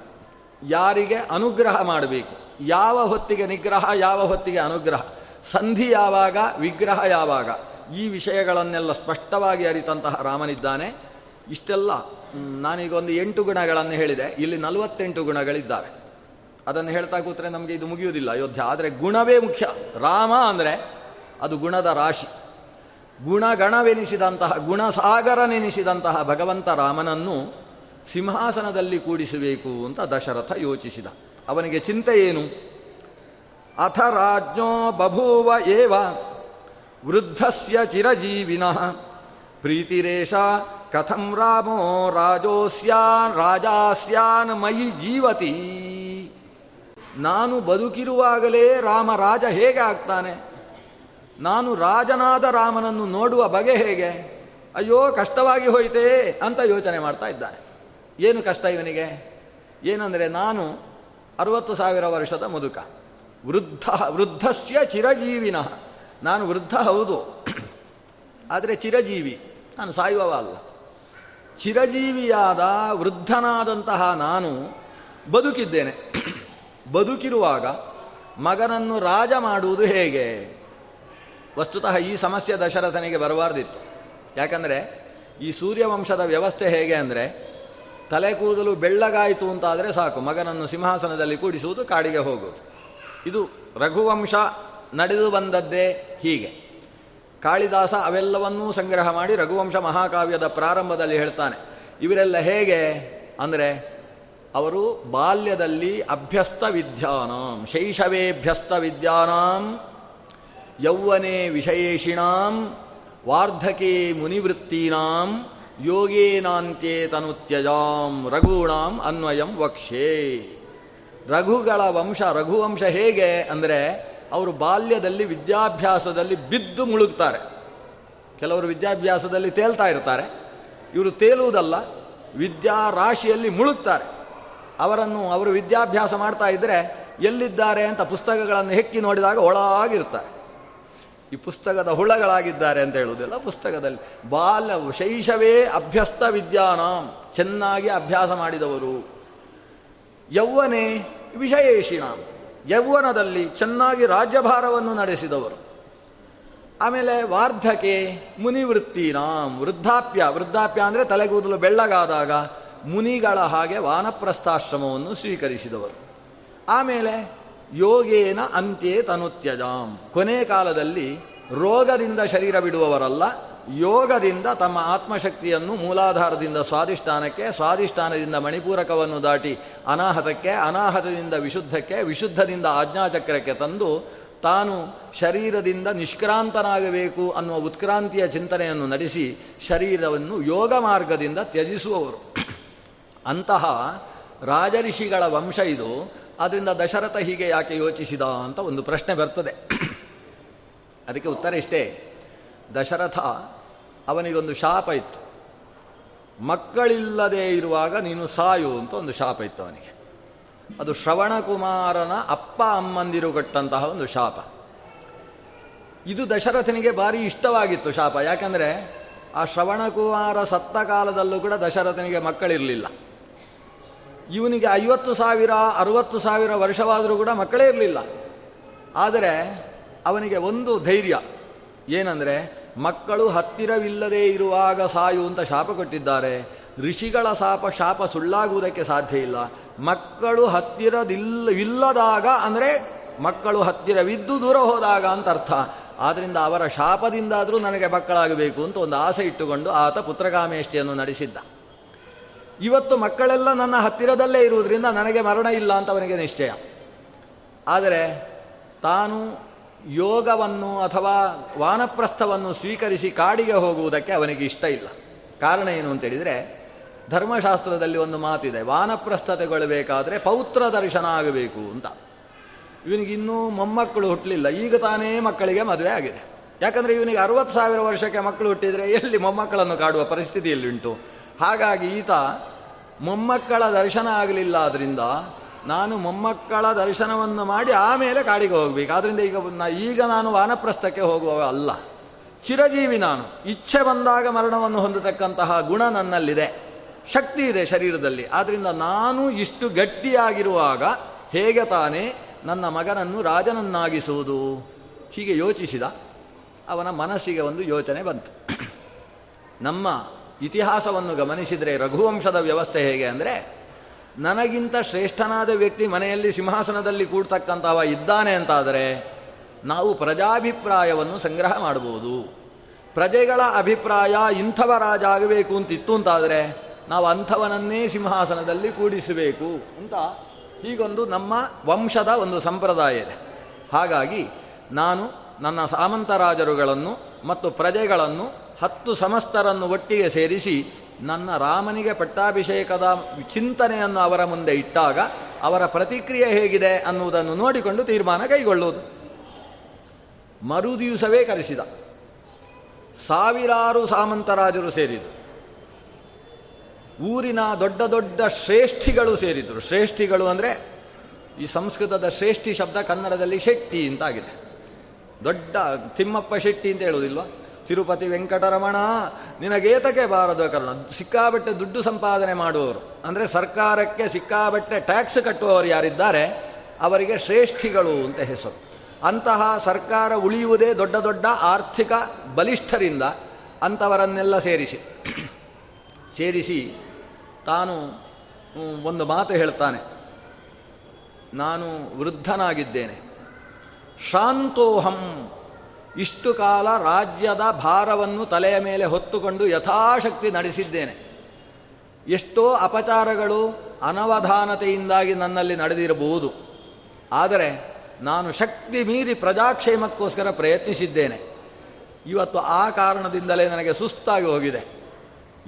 ಯಾರಿಗೆ ಅನುಗ್ರಹ ಮಾಡಬೇಕು, ಯಾವ ಹೊತ್ತಿಗೆ ನಿಗ್ರಹ, ಯಾವ ಹೊತ್ತಿಗೆ ಅನುಗ್ರಹ, ಸಂಧಿ ಯಾವಾಗ, ವಿಗ್ರಹ ಯಾವಾಗ ಈ ವಿಷಯಗಳನ್ನೆಲ್ಲ ಸ್ಪಷ್ಟವಾಗಿ ಅರಿತಂತಹ ರಾಮನಿದ್ದಾನೆ. ಇಷ್ಟೆಲ್ಲ ನಾನೀಗೊಂದು ಎಂಟು ಗುಣಗಳನ್ನು ಹೇಳಿದೆ. ಇಲ್ಲಿ ನಲವತ್ತೆಂಟು ಗುಣಗಳಿದ್ದಾವೆ. ಅದನ್ನು ಹೇಳ್ತಾ ಕೂತ್ರೆ ನಮಗೆ ಇದು ಮುಗಿಯುವುದಿಲ್ಲ. ಅಯೋಧ್ಯ, ಆದರೆ ಗುಣವೇ ಮುಖ್ಯ. ರಾಮ ಅಂದರೆ ಅದು ಗುಣದ ರಾಶಿ. ಗುಣಗಣವೆನಿಸಿದಂತಹ, ಗುಣಸಾಗರನೆನಿಸಿದಂತಹ ಭಗವಂತ ರಾಮನನ್ನು ಸಿಂಹಾಸನದಲ್ಲಿ ಕೂಡಿಸಬೇಕು ಅಂತ ದಶರಥ ಯೋಚಿಸಿದ. ಅವನಿಗೆ ಚಿಂತೆ ಏನು? ಅಥ ರಾಜ್ಞೋ ಬಭೂವ ಏವ ವೃದ್ಧಸ್ಯ ಚಿರಜೀವಿನಃ. ಪ್ರೀತಿರೇಷ, ಕಥಂ ರಾಮೋ ರಾಜೋಸ್ಯಾನ್, ರಾಜಾಸ್ಯಾನ್ ಮಯಿ ಜೀವತಿ. ನಾನು ಬದುಕಿರುವಾಗಲೇ ರಾಮ ರಾಜ ಹೇಗೆ ಆಗ್ತಾನೆ? ನಾನು ರಾಜನಾದ ರಾಮನನ್ನು ನೋಡುವ ಬಗೆ ಹೇಗೆ? ಅಯ್ಯೋ, ಕಷ್ಟವಾಗಿ ಹೋಯಿತೇ ಅಂತ ಯೋಚನೆ ಮಾಡ್ತಾ ಇದ್ದಾನೆ. ಏನು ಕಷ್ಟ ಇವನಿಗೆ? ಏನಂದರೆ ನಾನು ಅರವತ್ತು ಸಾವಿರ ವರ್ಷದ ಮುದುಕ. ವೃದ್ಧ, ವೃದ್ಧಸ್ಯ ಚಿರಜೀವಿನಃ. ನಾನು ವೃದ್ಧ ಹೌದು. ಆದರೆ ಚಿರಜೀವಿ, ನಾನು ಸಾಯುವವ ಅಲ್ಲ. ಚಿರಜೀವಿಯಾದ ವೃದ್ಧನಾದಂತಹ ನಾನು ಬದುಕಿದ್ದೇನೆ. ಬದುಕಿರುವಾಗ ಮಗನನ್ನು ರಾಜ ಮಾಡುವುದು ಹೇಗೆ? ವಸ್ತುತಃ ಈ ಸಮಸ್ಯೆ ದಶರಥನಿಗೆ ಬರಬಾರ್ದಿತ್ತು. ಯಾಕಂದರೆ ಈ ಸೂರ್ಯವಂಶದ ವ್ಯವಸ್ಥೆ ಹೇಗೆ ಅಂದರೆ, ತಲೆ ಕೂದಲು ಬೆಳ್ಳಗಾಯಿತು ಅಂತಾದರೆ ಸಾಕು. ಮಗನನ್ನು ಸಿಂಹಾಸನದಲ್ಲಿ ಕೂಡಿಸುವುದು ಕಾಡಿಗೆ ಹೋಗುವುದು. ಇದು ರಘುವಂಶ ನಡೆದು ಬಂದದ್ದೇ ಹೀಗೆ. ಕಾಳಿದಾಸ ಅವೆಲ್ಲವನ್ನೂ ಸಂಗ್ರಹ ಮಾಡಿ ರಘುವಂಶ ಮಹಾಕಾವ್ಯದ ಪ್ರಾರಂಭದಲ್ಲಿ ಹೇಳ್ತಾನೆ. ಇವರೆಲ್ಲ ಹೇಗೆ? ಅಂದರೆ ಅವರು ಬಾಲ್ಯದಲ್ಲಿ ಅಭ್ಯಸ್ತ ವಿದ್ಯಾನಾಂ ಶೈಶವೇಭ್ಯಸ್ತ ವಿದ್ಯಾನಾಂ, ಯೌವನೆ ವಿಷಯೇಷಿಣಾಂ ವಾರ್ಧಕೆ ಮುನಿವೃತ್ತೀನಾಂ ಯೋಗೇನಾಂತ್ಯೇ ತನುತ್ಯಜಾಂ, ರಘೂಣಾಂ ಅನ್ವಯಂ ವಕ್ಷೇ. ರಘುಗಳ ವಂಶ, ರಘುವಂಶ ಹೇಗೆ? ಅಂದರೆ ಅವರು ಬಾಲ್ಯದಲ್ಲಿ ವಿದ್ಯಾಭ್ಯಾಸದಲ್ಲಿ ಬಿದ್ದು ಮುಳುಗ್ತಾರೆ. ಕೆಲವರು ವಿದ್ಯಾಭ್ಯಾಸದಲ್ಲಿ ತೇಲ್ತಾ ಇರ್ತಾರೆ. ಇವರು ತೇಲುವುದಲ್ಲ, ವಿದ್ಯಾ ರಾಶಿಯಲ್ಲಿ ಮುಳುಗ್ತಾರೆ. ಅವರನ್ನು ಅವರು ವಿದ್ಯಾಭ್ಯಾಸ ಮಾಡ್ತಾ ಇದ್ದರೆ ಎಲ್ಲಿದ್ದಾರೆ ಅಂತ ಪುಸ್ತಕಗಳನ್ನು ಹೆಕ್ಕಿ ನೋಡಿದಾಗ ಒಳಗಿರ್ತಾರೆ. ಈ ಪುಸ್ತಕದ ಹುಳಗಳಾಗಿದ್ದಾರೆ ಅಂತ ಹೇಳುವುದಿಲ್ಲ, ಪುಸ್ತಕದಲ್ಲಿ ಬಾಲ್ಯ ಶೈಶವೇ ಅಭ್ಯಸ್ತ ವಿದ್ಯಾನ, ಚೆನ್ನಾಗಿ ಅಭ್ಯಾಸ ಮಾಡಿದವರು. ಯೌವನೇ ವಿಷಯೇಷಿಣ. ಯೌವನದಲ್ಲಿ ಚೆನ್ನಾಗಿ ರಾಜ್ಯಭಾರವನ್ನು ನಡೆಸಿದವರು. ಆಮೇಲೆ ವಾರ್ಧಕೆ ಮುನಿವೃತ್ತಿನಾಂ ವೃದ್ಧಾಪ್ಯ. ವೃದ್ಧಾಪ್ಯ ಅಂದರೆ ತಲೆಗೂದಲು ಬೆಳ್ಳಗಾದಾಗ ಮುನಿಗಳ ಹಾಗೆ ವಾನಪ್ರಸ್ಥಾಶ್ರಮವನ್ನು ಸ್ವೀಕರಿಸಿದವರು. ಆಮೇಲೆ ಯೋಗೇನ ಅಂತ್ಯೇ ತನುತ್ಯಜಾಂ ಕೊನೆ ಕಾಲದಲ್ಲಿ ರೋಗದಿಂದ ಶರೀರ ಬಿಡುವವರಲ್ಲ ಯೋಗದಿಂದ ತಮ್ಮ ಆತ್ಮಶಕ್ತಿಯನ್ನು ಮೂಲಾಧಾರದಿಂದ ಸ್ವಾಧಿಷ್ಠಾನಕ್ಕೆ, ಸ್ವಾಧಿಷ್ಠಾನದಿಂದ ಮಣಿಪೂರಕವನ್ನು ದಾಟಿ ಅನಾಹತಕ್ಕೆ, ಅನಾಹತದಿಂದ ವಿಶುದ್ಧಕ್ಕೆ, ವಿಶುದ್ಧದಿಂದ ಆಜ್ಞಾಚಕ್ರಕ್ಕೆ ತಂದು ತಾನು ಶರೀರದಿಂದ ನಿಷ್ಕ್ರಾಂತನಾಗಬೇಕು ಅನ್ನುವ ಉತ್ಕ್ರಾಂತಿಯ ಚಿಂತನೆಯನ್ನು ನಡೆಸಿ ಶರೀರವನ್ನು ಯೋಗ ಮಾರ್ಗದಿಂದ ತ್ಯಜಿಸುವವರು. ಅಂತಹ ರಾಜಋಷಿಗಳ ವಂಶ ಇದು. ಅದರಿಂದ ದಶರಥ ಹೀಗೆ ಯಾಕೆ ಯೋಚಿಸಿದ ಅಂತ ಒಂದು ಪ್ರಶ್ನೆ ಬರ್ತದೆ. ಅದಕ್ಕೆ ಉತ್ತರ ಇಷ್ಟೇ. ದಶರಥ ಅವನಿಗೊಂದು ಶಾಪ ಇತ್ತು. ಮಕ್ಕಳಿಲ್ಲದೆ ಇರುವಾಗ ನೀನು ಸಾಯು ಅಂತ ಒಂದು ಶಾಪ ಇತ್ತು ಅವನಿಗೆ. ಅದು ಶ್ರವಣಕುಮಾರನ ಅಪ್ಪ ಅಮ್ಮಂದಿರು ಕೊಟ್ಟಂತಹ ಒಂದು ಶಾಪ. ಇದು ದಶರಥನಿಗೆ ಭಾರಿ ಇಷ್ಟವಾಗಿತ್ತು ಶಾಪ. ಯಾಕಂದರೆ ಆ ಶ್ರವಣಕುಮಾರ ಸತ್ತ ಕಾಲದಲ್ಲೂ ಕೂಡ ದಶರಥನಿಗೆ ಮಕ್ಕಳಿರಲಿಲ್ಲ. ಇವನಿಗೆ ಐವತ್ತು ಸಾವಿರ, ಅರುವತ್ತು ಸಾವಿರ ವರ್ಷವಾದರೂ ಕೂಡ ಮಕ್ಕಳೇ ಇರಲಿಲ್ಲ. ಆದರೆ ಅವನಿಗೆ ಒಂದು ಧೈರ್ಯ. ಏನಂದರೆ ಮಕ್ಕಳು ಹತ್ತಿರವಿಲ್ಲದೆ ಇರುವಾಗ ಸಾಯು ಅಂತ ಶಾಪ ಕೊಟ್ಟಿದ್ದಾರೆ. ಋಷಿಗಳ ಶಾಪ ಶಾಪ ಸುಳ್ಳಾಗುವುದಕ್ಕೆ ಸಾಧ್ಯ ಇಲ್ಲ. ಮಕ್ಕಳು ಹತ್ತಿರದಿಲ್ಲ ಇಲ್ಲದಾಗ ಅಂದರೆ ಮಕ್ಕಳು ಹತ್ತಿರವಿದ್ದು ದೂರ ಹೋದಾಗ ಅಂತ ಅರ್ಥ. ಆದ್ದರಿಂದ ಅವರ ಶಾಪದಿಂದಾದರೂ ನನಗೆ ಮಕ್ಕಳಾಗಬೇಕು ಅಂತ ಒಂದು ಆಸೆ ಇಟ್ಟುಕೊಂಡು ಆತ ಪುತ್ರಕಾಮೇಷ್ಟಿಯನ್ನು ನಡೆಸಿದ್ದ. ಇವತ್ತು ಮಕ್ಕಳೆಲ್ಲ ನನ್ನ ಹತ್ತಿರದಲ್ಲೇ ಇರುವುದರಿಂದ ನನಗೆ ಮರಣ ಇಲ್ಲ ಅಂತ ಅವನಿಗೆ ನಿಶ್ಚಯ. ಆದರೆ ತಾನು ಯೋಗವನ್ನು ಅಥವಾ ವಾನಪ್ರಸ್ಥವನ್ನು ಸ್ವೀಕರಿಸಿ ಕಾಡಿಗೆ ಹೋಗುವುದಕ್ಕೆ ಅವನಿಗೆ ಇಷ್ಟ ಇಲ್ಲ. ಕಾರಣ ಏನು ಅಂತೇಳಿದರೆ ಧರ್ಮಶಾಸ್ತ್ರದಲ್ಲಿ ಒಂದು ಮಾತಿದೆ ವಾನಪ್ರಸ್ಥತೆಗೊಳ್ಳಬೇಕಾದ್ರೆ ಪೌತ್ರ ದರ್ಶನ ಆಗಬೇಕು ಅಂತ. ಇವನಿಗೆ ಇನ್ನೂ ಮೊಮ್ಮಕ್ಕಳು ಹುಟ್ಟಲಿಲ್ಲ ಈಗ ತಾನೇ ಮಕ್ಕಳಿಗೆ ಮದುವೆ ಆಗಿದೆ. ಯಾಕಂದರೆ ಇವನಿಗೆ ಅರವತ್ತು ಸಾವಿರ ವರ್ಷಕ್ಕೆ ಮಕ್ಕಳು ಹುಟ್ಟಿದರೆ ಎಲ್ಲಿ ಮೊಮ್ಮಕ್ಕಳನ್ನು ಕಾಡುವ ಪರಿಸ್ಥಿತಿಯಲ್ಲಿ ಉಂಟು? ಹಾಗಾಗಿ ಈತ ಮೊಮ್ಮಕ್ಕಳ ದರ್ಶನ ಆಗಲಿಲ್ಲ ಆದ್ದರಿಂದ ನಾನು ಮೊಮ್ಮಕ್ಕಳ ದರ್ಶನವನ್ನು ಮಾಡಿ ಆಮೇಲೆ ಕಾಡಿಗೆ ಹೋಗಬೇಕು. ಆದ್ದರಿಂದ ಈಗ ಈಗ ನಾನು ವಾನಪ್ರಸ್ಥಕ್ಕೆ ಹೋಗುವ ಅಲ್ಲ. ಚಿರಜೀವಿ ನಾನು. ಇಚ್ಛೆ ಬಂದಾಗ ಮರಣವನ್ನು ಹೊಂದತಕ್ಕಂತಹ ಗುಣ ನನ್ನಲ್ಲಿದೆ. ಶಕ್ತಿ ಇದೆ ಶರೀರದಲ್ಲಿ. ಆದ್ದರಿಂದ ನಾನು ಇಷ್ಟು ಗಟ್ಟಿಯಾಗಿರುವಾಗ ಹೇಗೆ ತಾನೇ ನನ್ನ ಮಗನನ್ನು ರಾಜನನ್ನಾಗಿಸುವುದು? ಹೀಗೆ ಯೋಚಿಸಿದ. ಅವನ ಮನಸ್ಸಿಗೆ ಒಂದು ಯೋಚನೆ ಬಂತು. ನಮ್ಮ ಇತಿಹಾಸವನ್ನು ಗಮನಿಸಿದರೆ ರಘುವಂಶದ ವ್ಯವಸ್ಥೆ ಹೇಗೆ ಅಂದರೆ ನನಗಿಂತ ಶ್ರೇಷ್ಠನಾದ ವ್ಯಕ್ತಿ ಮನೆಯಲ್ಲಿ ಸಿಂಹಾಸನದಲ್ಲಿ ಕೂಡ್ತಕ್ಕಂಥವ ಇದ್ದಾನೆ ಅಂತಾದರೆ ನಾವು ಪ್ರಜಾಭಿಪ್ರಾಯವನ್ನು ಸಂಗ್ರಹ ಮಾಡ್ಬೋದು ಪ್ರಜೆಗಳ ಅಭಿಪ್ರಾಯ ಇಂಥವ ರಾಜ ಆಗಬೇಕು ಅಂತಿತ್ತು ಅಂತಾದರೆ ನಾವು ಅಂಥವನನ್ನೇ ಸಿಂಹಾಸನದಲ್ಲಿ ಕೂಡಿಸಬೇಕು ಅಂತ ಹೀಗೊಂದು ನಮ್ಮ ವಂಶದ ಒಂದು ಸಂಪ್ರದಾಯ ಇದೆ. ಹಾಗಾಗಿ ನಾನು ನನ್ನ ಸಾಮಂತರಾಜರುಗಳನ್ನು ಮತ್ತು ಪ್ರಜೆಗಳನ್ನು ಹತ್ತು ಸಮಸ್ತರನ್ನು ಒಟ್ಟಿಗೆ ಸೇರಿಸಿ ನನ್ನ ರಾಮನಿಗೆ ಪಟ್ಟಾಭಿಷೇಕದ ಚಿಂತನೆಯನ್ನು ಅವರ ಮುಂದೆ ಇಟ್ಟಾಗ ಅವರ ಪ್ರತಿಕ್ರಿಯೆ ಹೇಗಿದೆ ಅನ್ನುವುದನ್ನು ನೋಡಿಕೊಂಡು ತೀರ್ಮಾನ ಕೈಗೊಳ್ಳುವುದು. ಮರುದಿವಸವೇ ಕರೆಸಿದ. ಸಾವಿರಾರು ಸಾಮಂತರಾಜರು ಸೇರಿದರು. ಊರಿನ ದೊಡ್ಡ ದೊಡ್ಡ ಶ್ರೇಷ್ಠಿಗಳು ಸೇರಿದರು. ಶ್ರೇಷ್ಠಿಗಳು ಅಂದರೆ ಈ ಸಂಸ್ಕೃತದ ಶ್ರೇಷ್ಠಿ ಶಬ್ದ ಕನ್ನಡದಲ್ಲಿ ಶೆಟ್ಟಿ ಅಂತಾಗಿದೆ. ದೊಡ್ಡ ತಿಮ್ಮಪ್ಪ ಶೆಟ್ಟಿ ಅಂತ ಹೇಳುವುದಿಲ್ವ? ತಿರುಪತಿ ವೆಂಕಟರಮಣ, ನಿನಗೇತಕ್ಕೆ ಬಾರದು ಕರ್ಣ. ಸಿಕ್ಕಾಬಟ್ಟೆ ದುಡ್ಡು ಸಂಪಾದನೆ ಮಾಡುವವರು. ಅಂದರೆ ಸರ್ಕಾರಕ್ಕೆ ಸಿಕ್ಕಾಬಟ್ಟೆ ಟ್ಯಾಕ್ಸ್ ಕಟ್ಟುವವರು ಯಾರಿದ್ದಾರೆ, ಅವರಿಗೆ ಶ್ರೇಷ್ಠಿಗಳು ಅಂತ ಹೆಸರು. ಅಂತಹ ಸರ್ಕಾರ ಉಳಿಯುವುದೇ ದೊಡ್ಡ ದೊಡ್ಡ ಆರ್ಥಿಕ ಬಲಿಷ್ಠರಿಂದ ಅಂಥವರನ್ನೆಲ್ಲ ಸೇರಿಸಿ. ಸೇರಿಸಿ ತಾನು ಒಂದು ಮಾತು ಹೇಳ್ತಾನೆ. ನಾನು ವೃದ್ಧನಾಗಿದ್ದೇನೆ. ಶಾಂತೋಹಂ ಇಷ್ಟು ಕಾಲ ರಾಜ್ಯದ ಭಾರವನ್ನು ತಲೆಯ ಮೇಲೆ ಹೊತ್ತುಕೊಂಡು ಯಥಾಶಕ್ತಿ ನಡೆಸಿದ್ದೇನೆ. ಎಷ್ಟೋ ಅಪಚಾರಗಳು ಅನವಧಾನತೆಯಿಂದಾಗಿ ನನ್ನಲ್ಲಿ ನಡೆದಿರಬಹುದು. ಆದರೆ ನಾನು ಶಕ್ತಿ ಮೀರಿ ಪ್ರಜಾಕ್ಷೇಮಕ್ಕೋಸ್ಕರ ಪ್ರಯತ್ನಿಸಿದ್ದೇನೆ. ಇವತ್ತು ಆ ಕಾರಣದಿಂದಲೇ ನನಗೆ ಸುಸ್ತಾಗಿ ಹೋಗಿದೆ.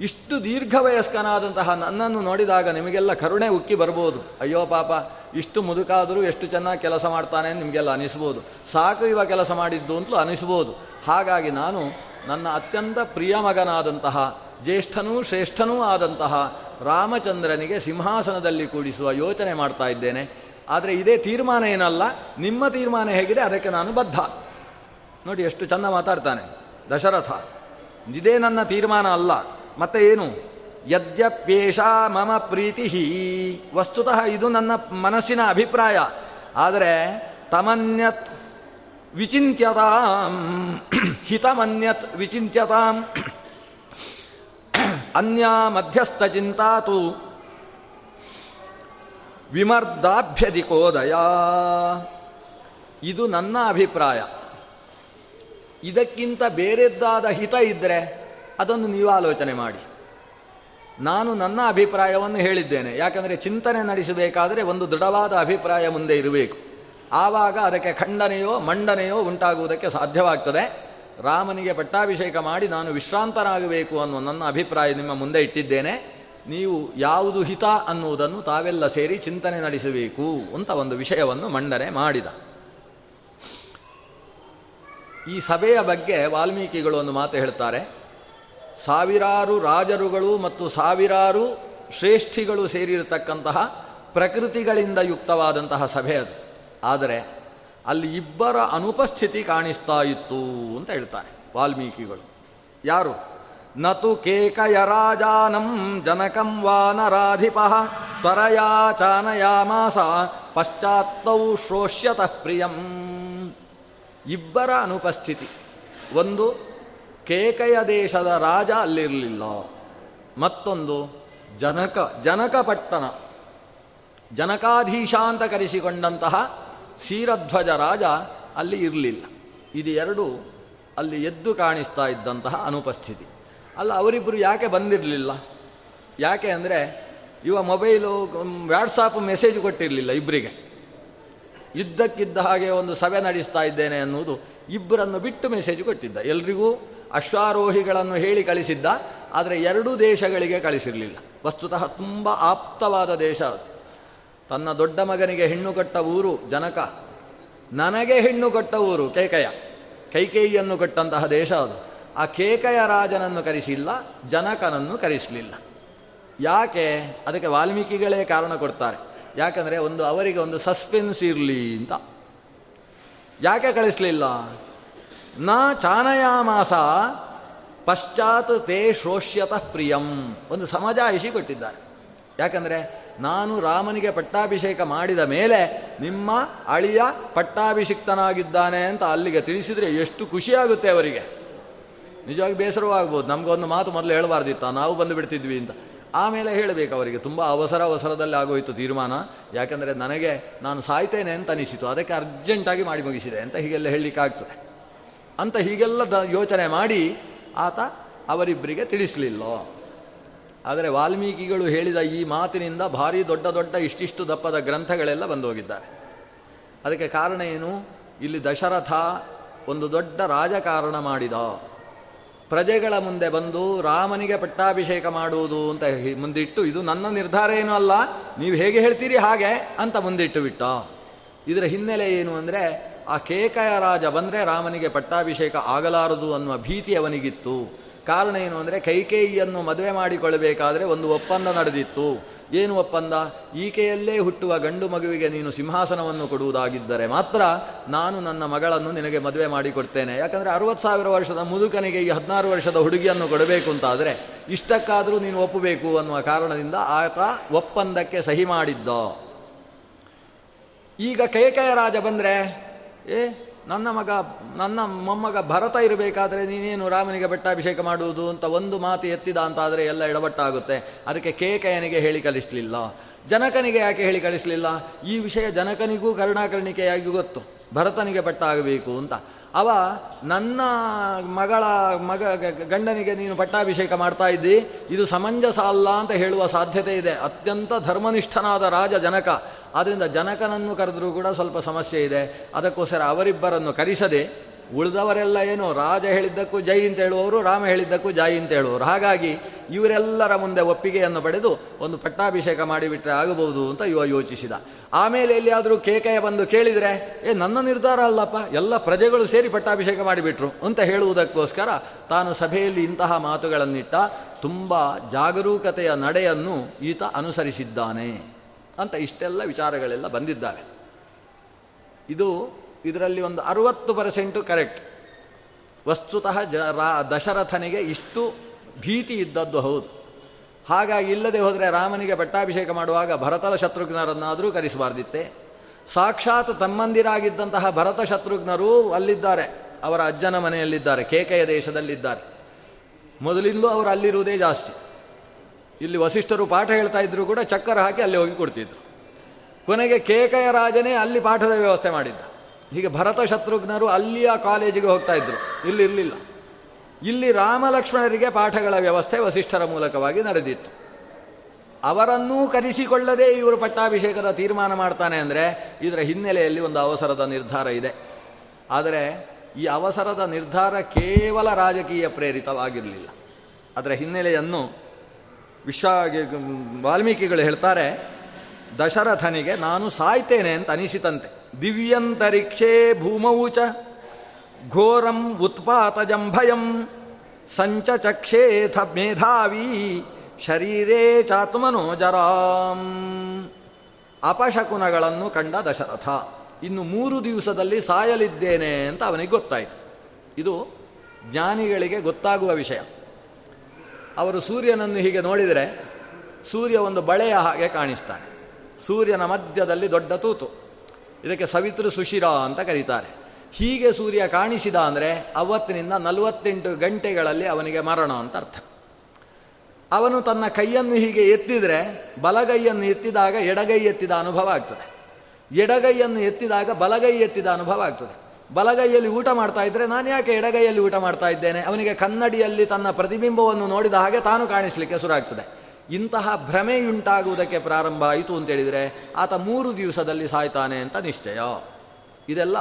ಇಷ್ಟು ದೀರ್ಘ ವಯಸ್ಕನಾದಂತಹ ನನ್ನನ್ನು ನೋಡಿದಾಗ ನಿಮಗೆಲ್ಲ ಕರುಣೆ ಉಕ್ಕಿ ಬರ್ಬೋದು. ಅಯ್ಯೋ ಪಾಪ, ಇಷ್ಟು ಮುದುಕಾದರೂ ಎಷ್ಟು ಚೆನ್ನಾಗಿ ಕೆಲಸ ಮಾಡ್ತಾನೆ ನಿಮಗೆಲ್ಲ ಅನಿಸ್ಬೋದು. ಸಾಕು ಇವ ಕೆಲಸ ಮಾಡಿದ್ದು ಅಂತಲೂ ಅನಿಸ್ಬೋದು. ಹಾಗಾಗಿ ನಾನು ನನ್ನ ಅತ್ಯಂತ ಪ್ರಿಯ ಮಗನಾದಂತಹ, ಜ್ಯೇಷ್ಠನೂ ಶ್ರೇಷ್ಠನೂ ಆದಂತಹ ರಾಮಚಂದ್ರನಿಗೆ ಸಿಂಹಾಸನದಲ್ಲಿ ಕೂಡಿಸುವ ಯೋಚನೆ ಮಾಡ್ತಾ ಇದ್ದೇನೆ. ಆದರೆ ಇದೇ ತೀರ್ಮಾನ ಏನಲ್ಲ, ನಿಮ್ಮ ತೀರ್ಮಾನ ಹೇಗಿದೆ, ಅದಕ್ಕೆ ನಾನು ಬದ್ಧ. ನೋಡಿ ಎಷ್ಟು ಚೆಂದ ಮಾತಾಡ್ತಾನೆ. ದಶರಥ, ಇದೇ ನನ್ನ ತೀರ್ಮಾನ ಅಲ್ಲ. ಮತ್ತೆ ಏನು? ಯದ್ಯಪ್ಯೇಷ ಮಮ ಪ್ರೀತಿ ವಸ್ತುತಃ ಇದು ನನ್ನ ಮನಸ್ಸಿನ ಅಭಿಪ್ರಾಯ. ಆದರೆ ತಮನ್ಯತ್ ವಿಚಿತ್ಯತಾಂ. ಹಿತಮನ್ಯತ್ ವಿಚಿತ್ಯತಾಂ. ಅನ್ಯ ಮಧ್ಯಸ್ಥ ಚಿಂತಾತು. ವಿಮರ್ದಾಭ್ಯಧಿಕೋದಯ ಇದು ನನ್ನ ಅಭಿಪ್ರಾಯ. ಇದಕ್ಕಿಂತ ಬೇರೆದ್ದಾದ ಹಿತ ಇದ್ದರೆ ಅದನ್ನು ನೀವು ಆಲೋಚನೆ ಮಾಡಿ. ನಾನು ನನ್ನ ಅಭಿಪ್ರಾಯವನ್ನು ಹೇಳಿದ್ದೇನೆ. ಯಾಕಂದರೆ ಚಿಂತನೆ ನಡೆಸಬೇಕಾದರೆ ಒಂದು ದೃಢವಾದ ಅಭಿಪ್ರಾಯ ಮುಂದೆ ಇರಬೇಕು. ಆವಾಗ ಅದಕ್ಕೆ ಖಂಡನೆಯೋ ಮಂಡನೆಯೋ ಉಂಟಾಗುವುದಕ್ಕೆ ಸಾಧ್ಯವಾಗ್ತದೆ. ರಾಮನಿಗೆ ಪಟ್ಟಾಭಿಷೇಕ ಮಾಡಿ ನಾನು ವಿಶ್ರಾಂತನಾಗಬೇಕು ಅನ್ನುವ ನನ್ನ ಅಭಿಪ್ರಾಯ ನಿಮ್ಮ ಮುಂದೆ ಇಟ್ಟಿದ್ದೇನೆ. ನೀವು ಯಾವುದು ಹಿತ ಅನ್ನುವುದನ್ನು ತಾವೆಲ್ಲ ಸೇರಿ ಚಿಂತನೆ ನಡೆಸಬೇಕು ಅಂತ ಒಂದು ವಿಷಯವನ್ನು ಮಂಡನೆ ಮಾಡಿದ. ಈ ಸಭೆಯ ಬಗ್ಗೆ ವಾಲ್ಮೀಕಿಗಳು ಒಂದು ಮಾತು ಹೇಳ್ತಾರೆ. ಸಾವಿರಾರು ರಾಜರುಗಳು ಮತ್ತು ಸಾವಿರಾರು ಶ್ರೇಷ್ಠಿಗಳು ಸೇರಿರತಕ್ಕಂತಹ ಪ್ರಕೃತಿಗಳಿಂದ ಯುಕ್ತವಾದಂತಹ ಸಭೆ ಅದು. ಆದರೆ ಅಲ್ಲಿ ಇಬ್ಬರ ಅನುಪಸ್ಥಿತಿ ಕಾಣಿಸ್ತಾ ಇತ್ತು ಅಂತ ಹೇಳ್ತಾರೆ ವಾಲ್ಮೀಕಿಗಳು. ಯಾರು? ನತು ಕೇಕಯರಾಜಾನಂ ಜನಕಂ ವಾನರಾಧಿಪ ತ್ವರಯಾ ಚಾನಯಾಮಾಸ ಪಶ್ಚಾತ್ತೌ ಶ್ರೋಷ್ಯತಃ ಪ್ರಿಯಂ. ಇಬ್ಬರ ಅನುಪಸ್ಥಿತಿ. ಒಂದು ಕೇಕಯ ದೇಶದ ರಾಜ ಅಲ್ಲಿರಲಿಲ್ಲ. ಮತ್ತೊಂದು, ಜನಕ ಜನಕಪಟ್ಟಣ ಜನಕಾಧೀಶ ಅಂತ ಕರೆಸಿಕೊಂಡಂತಹ ಶೀರಧ್ವಜ ರಾಜ ಅಲ್ಲಿ ಇರಲಿಲ್ಲ. ಇದು ಎರಡು ಅಲ್ಲಿ ಎದ್ದು ಕಾಣಿಸ್ತಾ ಇದ್ದಂತಹ ಅನುಪಸ್ಥಿತಿ. ಅಲ್ಲ ಅವರಿಬ್ಬರು ಯಾಕೆ ಬಂದಿರಲಿಲ್ಲ? ಯಾಕೆ ಅಂದರೆ, ಇವ ಮೊಬೈಲು ವ್ಯಾಟ್ಸಾಪ್ ಮೆಸೇಜ್ ಕೊಟ್ಟಿರಲಿಲ್ಲ ಇಬ್ಬರಿಗೆ ಇದ್ದಕ್ಕಿದ್ದ ಹಾಗೆ ಒಂದು ಸಭೆ ನಡೆಸ್ತಾ ಇದ್ದೇನೆ ಅನ್ನುವುದು ಇಬ್ಬರನ್ನು ಬಿಟ್ಟು ಮೆಸೇಜ್ ಕೊಟ್ಟಿದ್ದ. ಎಲ್ರಿಗೂ ಅಶ್ವಾರೋಹಿಗಳನ್ನು ಹೇಳಿ ಕಳಿಸಿದ್ದ. ಆದರೆ ಎರಡೂ ದೇಶಗಳಿಗೆ ಕಳಿಸಿರಲಿಲ್ಲ. ವಸ್ತುತಃ ತುಂಬ ಆಪ್ತವಾದ ದೇಶ ತನ್ನ ದೊಡ್ಡ ಮಗನಿಗೆ ಹೆಣ್ಣು ಕೊಟ್ಟ ಊರು ಜನಕ. ನನಗೆ ಹೆಣ್ಣು ಕೊಟ್ಟ ಊರು ಕೇಕಯ. ಕೈಕೇಯಿಯನ್ನು ಕೊಟ್ಟಂತಹ ದೇಶ ಅದು. ಆ ಕೇಕಯ ರಾಜನನ್ನು ಕರೆಸಿಲ್ಲ, ಜನಕನನ್ನು ಕರೆಸಲಿಲ್ಲ. ಯಾಕೆ? ಅದಕ್ಕೆ ವಾಲ್ಮೀಕಿಗಳೇ ಕಾರಣ ಕೊಡ್ತಾರೆ. ಯಾಕಂದರೆ ಒಂದು ಅವರಿಗೆ ಒಂದು ಸಸ್ಪೆನ್ಸ್ ಇರಲಿ ಅಂತ. ಯಾಕೆ ಕಳಿಸ್ಲಿಲ್ಲ? ನ ಚಾನಯಾಮಾಸ ಪಶ್ಚಾತ್ ತೇ ಶೋಷ್ಯತಃ ಪ್ರಿಯಂ ಒಂದು ಸಮಜಾಯಿಷಿ ಕೊಟ್ಟಿದ್ದಾರೆ. ಯಾಕಂದರೆ ನಾನು ರಾಮನಿಗೆ ಪಟ್ಟಾಭಿಷೇಕ ಮಾಡಿದ ಮೇಲೆ ನಿಮ್ಮ ಅಳಿಯ ಪಟ್ಟಾಭಿಷಿಕ್ತನಾಗಿದ್ದಾನೆ ಅಂತ ಅಲ್ಲಿಗೆ ತಿಳಿಸಿದರೆ ಎಷ್ಟು ಖುಷಿಯಾಗುತ್ತೆ ಅವರಿಗೆ. ನಿಜವಾಗಿ ಬೇಸರವಾಗ್ಬೋದು. ನಮಗೊಂದು ಮಾತು ಮೊದಲು ಹೇಳಬಾರ್ದಿತ್ತ? ನಾವು ಬಂದು ಬಿಡ್ತಿದ್ವಿ ಅಂತ. ಆಮೇಲೆ ಹೇಳಬೇಕು ಅವರಿಗೆ, ತುಂಬ ಅವಸರ ಅವಸರದಲ್ಲಿ ಆಗೋಯಿತು ತೀರ್ಮಾನ. ಯಾಕಂದರೆ ನನಗೆ ನಾನು ಸಾಯ್ತೇನೆ ಅಂತ ಅನಿಸಿತು. ಅದಕ್ಕೆ ಅರ್ಜೆಂಟಾಗಿ ಮಾಡಿ ಮುಗಿಸಿದೆ ಅಂತ ಹೀಗೆಲ್ಲ ಹೇಳಲಿಕ್ಕಾಗ್ತದೆ. ಅಂತ ಹೀಗೆಲ್ಲ ದ ಯೋಚನೆ ಮಾಡಿ ಆತ ಅವರಿಬ್ಬರಿಗೆ ತಿಳಿಸಲಿಲ್ಲ. ಆದರೆ ವಾಲ್ಮೀಕಿಗಳು ಹೇಳಿದ ಈ ಮಾತಿನಿಂದ ಭಾರಿ ದೊಡ್ಡ ದೊಡ್ಡ ಇಷ್ಟಿಷ್ಟು ದಪ್ಪದ ಗ್ರಂಥಗಳೆಲ್ಲ ಬಂದೋಗಿದ್ದಾರೆ ಅದಕ್ಕೆ ಕಾರಣ ಏನು? ಇಲ್ಲಿ ದಶರಥ ಒಂದು ದೊಡ್ಡ ರಾಜಕಾರಣ ಮಾಡಿದ. ಪ್ರಜೆಗಳ ಮುಂದೆ ಬಂದು ರಾಮನಿಗೆ ಪಟ್ಟಾಭಿಷೇಕ ಮಾಡುವುದು ಅಂತ ಮುಂದಿಟ್ಟು, ಇದು ನನ್ನ ನಿರ್ಧಾರ ಏನೂ ಅಲ್ಲ, ನೀವು ಹೇಗೆ ಹೇಳ್ತೀರಿ ಹಾಗೆ ಅಂತ ಮುಂದಿಟ್ಟು ಬಿಟ್ಟ. ಇದರ ಹಿನ್ನೆಲೆ ಏನು ಅಂದರೆ, ಆ ಕೇಕಯ ರಾಜ ಬಂದರೆ ರಾಮನಿಗೆ ಪಟ್ಟಾಭಿಷೇಕ ಆಗಲಾರದು ಅನ್ನುವ ಭೀತಿ ಅವನಿಗಿತ್ತು. ಕಾರಣ ಏನು ಅಂದರೆ, ಕೈಕೇಯಿಯನ್ನು ಮದುವೆ ಮಾಡಿಕೊಳ್ಳಬೇಕಾದರೆ ಒಂದು ಒಪ್ಪಂದ ನಡೆದಿತ್ತು. ಏನು ಒಪ್ಪಂದ? ಈಕೆಯಲ್ಲೇ ಹುಟ್ಟುವ ಗಂಡು ಮಗುವಿಗೆ ನೀನು ಸಿಂಹಾಸನವನ್ನು ಕೊಡುವುದಾಗಿದ್ದರೆ ಮಾತ್ರ ನಾನು ನನ್ನ ಮಗಳನ್ನು ನಿನಗೆ ಮದುವೆ ಮಾಡಿಕೊಡ್ತೇನೆ. ಯಾಕಂದರೆ ಅರವತ್ತು ಸಾವಿರ ವರ್ಷದ ಮುದುಕನಿಗೆ ಈ ಹದಿನಾರು ವರ್ಷದ ಹುಡುಗಿಯನ್ನು ಕೊಡಬೇಕು ಅಂತಾದರೆ ಇಷ್ಟಕ್ಕಾದರೂ ನೀನು ಒಪ್ಪಬೇಕು ಅನ್ನುವ ಕಾರಣದಿಂದ ಆತ ಒಪ್ಪಂದಕ್ಕೆ ಸಹಿ ಮಾಡಿದ್ದ. ಈಗ ಕೈಕೇಯ ರಾಜ ಬಂದರೆ, ಏ ನನ್ನ ಮಗ, ನನ್ನ ಮೊಮ್ಮಗ ಭರತ ಇರಬೇಕಾದ್ರೆ ನೀನೇನು ರಾಮನಿಗೆ ಬೆಟ್ಟಾಭಿಷೇಕ ಮಾಡುವುದು ಅಂತ ಒಂದು ಮಾತು ಎತ್ತಿದ ಅಂತಾದರೆ ಎಲ್ಲ ಎಡಬಟ್ಟಾಗುತ್ತೆ ಅದಕ್ಕೆ ಕೇಕಯನಿಗೆ ಹೇಳಿ ಕಲಿಸಲಿಲ್ಲ. ಜನಕನಿಗೆ ಯಾಕೆ ಹೇಳಿ ಕಳಿಸಲಿಲ್ಲ ಈ ವಿಷಯ ಜನಕನಿಗೂ ಕರುಣಾಕರ್ಣಿಕೆಯಾಗಿ ಗೊತ್ತು. ಭರತನಿಗೆ ಪಟ್ಟಾಗಬೇಕು ಅಂತ. ಅವ ನನ್ನ ಮಗಳ, ಮಗ ಗಂಡನಿಗೆ ನೀನು ಪಟ್ಟಾಭಿಷೇಕ ಮಾಡ್ತಾ ಇದ್ದಿ, ಇದು ಸಮಂಜಸ ಅಲ್ಲ ಅಂತ ಹೇಳುವ ಸಾಧ್ಯತೆ ಇದೆ. ಅತ್ಯಂತ ಧರ್ಮನಿಷ್ಠನಾದ ರಾಜ ಜನಕ. ಆದ್ದರಿಂದ ಜನಕನನ್ನು ಕರೆದರೂ ಕೂಡ ಸ್ವಲ್ಪ ಸಮಸ್ಯೆ ಇದೆ. ಅದಕ್ಕೋಸ್ಕರ ಅವರಿಬ್ಬರನ್ನು ಕರೆಸದೆ, ಉಳಿದವರೆಲ್ಲ ಏನು ರಾಜ ಹೇಳಿದ್ದಕ್ಕೂ ಜೈ ಅಂತ ಹೇಳುವವರು, ರಾಮ ಹೇಳಿದ್ದಕ್ಕೂ ಜೈ ಅಂತ ಹೇಳುವವರು. ಹಾಗಾಗಿ ಇವರೆಲ್ಲರ ಮುಂದೆ ಒಪ್ಪಿಗೆಯನ್ನು ಪಡೆದು ಒಂದು ಪಟ್ಟಾಭಿಷೇಕ ಮಾಡಿಬಿಟ್ರೆ ಆಗಬಹುದು ಅಂತ ಇವ ಯೋಚಿಸಿದ. ಆಮೇಲೆ ಎಲ್ಲಿಯಾದರೂ ಕೇಕೆಯ ಬಂದು ಕೇಳಿದರೆ, ಏ, ನನ್ನ ನಿರ್ಧಾರ ಅಲ್ಲಪ್ಪ, ಎಲ್ಲ ಪ್ರಜೆಗಳು ಸೇರಿ ಪಟ್ಟಾಭಿಷೇಕ ಮಾಡಿಬಿಟ್ರು ಅಂತ ಹೇಳುವುದಕ್ಕೋಸ್ಕರ ತಾನು ಸಭೆಯಲ್ಲಿ ಇಂತಹ ಮಾತುಗಳನ್ನಿಟ್ಟ ತುಂಬ ಜಾಗರೂಕತೆಯ ನಡೆಯನ್ನು ಈತ ಅನುಸರಿಸಿದ್ದಾನೆ. ಅಂತ ಇಷ್ಟೆಲ್ಲ ವಿಚಾರಗಳೆಲ್ಲ ಬಂದಿದ್ದಾವೆ. ಇದು ಇದರಲ್ಲಿ ಒಂದು ಅರುವತ್ತು ಪರ್ಸೆಂಟು ಕರೆಕ್ಟ್. ವಸ್ತುತಃ ಜ ರಾ ದಶರಥನಿಗೆ ಇಷ್ಟು ಭೀತಿ ಇದ್ದದ್ದು ಹೌದು. ಹಾಗಾಗಿ ಇಲ್ಲದೆ ಹೋದರೆ ರಾಮನಿಗೆ ಪಟ್ಟಾಭಿಷೇಕ ಮಾಡುವಾಗ ಭರತದ ಶತ್ರುಘ್ನರನ್ನಾದರೂ ಕರೆಸಬಾರ್ದಿತ್ತೆ. ಸಾಕ್ಷಾತ್ ತಮ್ಮಂದಿರಾಗಿದ್ದಂತಹ ಭರತ ಶತ್ರುಘ್ನರು ಅಲ್ಲಿದ್ದಾರೆ. ಅವರ ಅಜ್ಜನ ಮನೆಯಲ್ಲಿದ್ದಾರೆ, ಕೇಕೆಯ ದೇಶದಲ್ಲಿದ್ದಾರೆ. ಮೊದಲಿಂದಲೂ ಅವರು ಅಲ್ಲಿರುವುದೇ ಜಾಸ್ತಿ. ಇಲ್ಲಿ ವಸಿಷ್ಠರು ಪಾಠ ಹೇಳ್ತಾ ಇದ್ರು ಕೂಡ ಚಕ್ಕರ ಹಾಕಿ ಅಲ್ಲಿ ಹೋಗಿ ಕೊಡ್ತಿದ್ರು. ಕೊನೆಗೆ ಕೇಕಯ ರಾಜನೇ ಅಲ್ಲಿ ಪಾಠದ ವ್ಯವಸ್ಥೆ ಮಾಡಿದ್ದ. ಹೀಗೆ ಭರತ ಶತ್ರುಘ್ನರು ಅಲ್ಲಿಯ ಕಾಲೇಜಿಗೆ ಹೋಗ್ತಾ ಇದ್ರು. ಇಲ್ಲಿ ಇರಲಿಲ್ಲ. ಇಲ್ಲಿ ರಾಮಲಕ್ಷ್ಮಣರಿಗೆ ಪಾಠಗಳ ವ್ಯವಸ್ಥೆ ವಸಿಷ್ಠರ ಮೂಲಕವಾಗಿ ನಡೆದಿತ್ತು. ಅವರನ್ನೂ ಕರೆಸಿಕೊಳ್ಳದೆ ಇವರು ಪಟ್ಟಾಭಿಷೇಕದ ತೀರ್ಮಾನ ಮಾಡ್ತಾನೆ ಅಂದರೆ ಇದರ ಹಿನ್ನೆಲೆಯಲ್ಲಿ ಒಂದು ಅವಸರದ ನಿರ್ಧಾರ ಇದೆ. ಆದರೆ ಈ ಅವಸರದ ನಿರ್ಧಾರ ಕೇವಲ ರಾಜಕೀಯ ಪ್ರೇರಿತವಾಗಿರಲಿಲ್ಲ. ಅದರ ಹಿನ್ನೆಲೆಯನ್ನು ವಿಶ್ವ ವಾಲ್ಮೀಕಿಗಳು ಹೇಳ್ತಾರೆ, ದಶರಥನಿಗೆ ನಾನು ಸಾಯ್ತೇನೆ ಅಂತ ಅನಿಸಿತಂತೆ. ದಿವ್ಯಂತರಿಕ್ಷೇ ಭೂಮೌಚ ಘೋರಂ ಜಂಭಯಂ ಸಂಚ ಚಕ್ಷೇಥ ಮೇಧಾವಿ, ಶರೀರೇ ಚಾತ್ಮನೋ ಜರಾಂ ಅಪಶಕುನಗಳನ್ನು ಕಂಡ ದಶರಥ, ಇನ್ನು ಮೂರು ದಿವಸದಲ್ಲಿ ಸಾಯಲಿದ್ದೇನೆ ಅಂತ ಅವನಿಗೆ ಗೊತ್ತಾಯಿತು. ಇದು ಜ್ಞಾನಿಗಳಿಗೆ ಗೊತ್ತಾಗುವ ವಿಷಯ. ಅವರು ಸೂರ್ಯನನ್ನು ಹೀಗೆ ನೋಡಿದರೆ ಸೂರ್ಯ ಒಂದು ಬಳೆಯ ಹಾಗೆ ಕಾಣಿಸ್ತಾನೆ. ಸೂರ್ಯನ ಮಧ್ಯದಲ್ಲಿ ದೊಡ್ಡ ತೂತು. ಇದಕ್ಕೆ ಸವಿತೃ ಸುಶಿರ ಅಂತ ಕರೀತಾರೆ. ಹೀಗೆ ಸೂರ್ಯ ಕಾಣಿಸಿದ ಅಂದರೆ ಅವತ್ತಿನಿಂದ ನಲವತ್ತೆಂಟು ಗಂಟೆಗಳಲ್ಲಿ ಅವನಿಗೆ ಮರಣ ಅಂತ ಅರ್ಥ. ಅವನು ತನ್ನ ಕೈಯನ್ನು ಹೀಗೆ ಎತ್ತಿದರೆ ಬಲಗೈಯನ್ನು ಎತ್ತಿದಾಗ ಎಡಗೈ ಎತ್ತಿದ ಅನುಭವ ಆಗ್ತದೆ. ಎಡಗೈಯನ್ನು ಎತ್ತಿದಾಗ ಬಲಗೈ ಎತ್ತಿದ ಅನುಭವ ಆಗ್ತದೆ. ಬಲಗೈಯಲ್ಲಿ ಊಟ ಮಾಡ್ತಾ ಇದ್ದರೆ ನಾನು ಯಾಕೆ ಎಡಗೈಯಲ್ಲಿ ಊಟ ಮಾಡ್ತಾ ಇದ್ದೇನೆ? ಅವನಿಗೆ ಕನ್ನಡಿಯಲ್ಲಿ ತನ್ನ ಪ್ರತಿಬಿಂಬವನ್ನು ನೋಡಿದ ಹಾಗೆ ತಾನು ಕಾಣಿಸಲಿಕ್ಕೆ ಶುರುವಾಗ್ತದೆ. ಇಂತಹ ಭ್ರಮೆಯುಂಟಾಗುವುದಕ್ಕೆ ಪ್ರಾರಂಭ ಆಯಿತು ಅಂತೇಳಿದರೆ ಆತ ಮೂರು ದಿವಸದಲ್ಲಿ ಸಾಯ್ತಾನೆ ಅಂತ ನಿಶ್ಚಯ. ಇದೆಲ್ಲ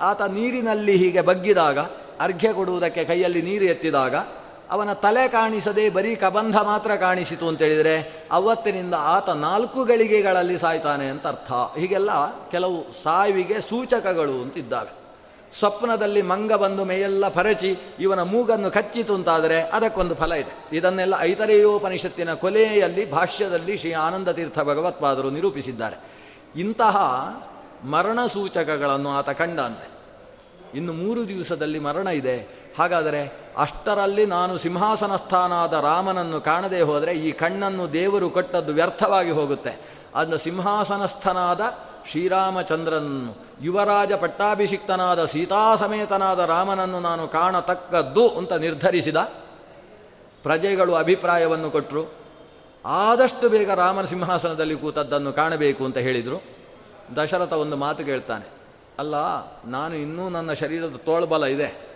ಆತ ನೀರಿನಲ್ಲಿ ಹೀಗೆ ಬಗ್ಗಿದಾಗ, ಅರ್ಘ್ಯ ಕೊಡುವುದಕ್ಕೆ ಕೈಯಲ್ಲಿ ನೀರು ಎತ್ತಿದಾಗ ಅವನ ತಲೆ ಕಾಣಿಸದೆ ಬರೀ ಕಬಂಧ ಮಾತ್ರ ಕಾಣಿಸಿತು ಅಂತೇಳಿದರೆ ಅವತ್ತಿನಿಂದ ಆತ ನಾಲ್ಕು ಗಳಿಗೆಗಳಲ್ಲಿ ಸಾಯ್ತಾನೆ ಅಂತ ಅರ್ಥ. ಹೀಗೆಲ್ಲ ಕೆಲವು ಸಾವಿಗೆ ಸೂಚಕಗಳು ಅಂತಿದ್ದಾವೆ. ಸ್ವಪ್ನದಲ್ಲಿ ಮಂಗ ಬಂದು ಮೇಯೆಲ್ಲ ಪರಚಿ ಇವನ ಮೂಗನ್ನು ಕಚ್ಚಿತು ಅಂತಾದರೆ ಅದಕ್ಕೊಂದು ಫಲ ಇದೆ. ಇದನ್ನೆಲ್ಲ ಐತರೆಯೋಪನಿಷತ್ತಿನ ಕೊಲೆಯಲ್ಲಿ ಭಾಷ್ಯದಲ್ಲಿ ಶ್ರೀ ಆನಂದ ತೀರ್ಥ ಭಗವತ್ಪಾದರು ನಿರೂಪಿಸಿದ್ದಾರೆ. ಇಂತಹ ಮರಣ ಸೂಚಕಗಳನ್ನು ಆತ ಕಂಡಂತೆ. ಇನ್ನು ಮೂರು ದಿವಸದಲ್ಲಿ ಮರಣ ಇದೆ. ಹಾಗಾದರೆ ಅಷ್ಟರಲ್ಲಿ ನಾನು ಸಿಂಹಾಸನ ಸ್ಥಾನಾದ ರಾಮನನ್ನು ಕಾಣದೇ ಹೋದರೆ ಈ ಕಣ್ಣನ್ನು ದೇವರು ಕೊಟ್ಟದ್ದು ವ್ಯರ್ಥವಾಗಿ ಹೋಗುತ್ತೆ. ಅದನ್ನು ಸಿಂಹಾಸನಸ್ಥನಾದ ಶ್ರೀರಾಮಚಂದ್ರನನ್ನು, ಯುವರಾಜ ಪಟ್ಟಾಭಿಷಿಕ್ತನಾದ ಸೀತಾಸಮೇತನಾದ ರಾಮನನ್ನು ನಾನು ಕಾಣತಕ್ಕದ್ದು ಅಂತ ನಿರ್ಧರಿಸಿದ ಪ್ರಜೆಗಳು ಅಭಿಪ್ರಾಯವನ್ನು ಕೊಟ್ಟರು ಆದಷ್ಟು ಬೇಗ ರಾಮನ ಸಿಂಹಾಸನದಲ್ಲಿ ಕೂತದ್ದನ್ನು ಕಾಣಬೇಕು ಅಂತ ಹೇಳಿದರು. ದಶರಥ ಒಂದು ಮಾತು ಕೇಳ್ತಾನೆ, ಅಲ್ಲ, ನಾನು ಇನ್ನೂ ನನ್ನ ಶರೀರದ ತೋಳ್ಬಲ ಇದೆ.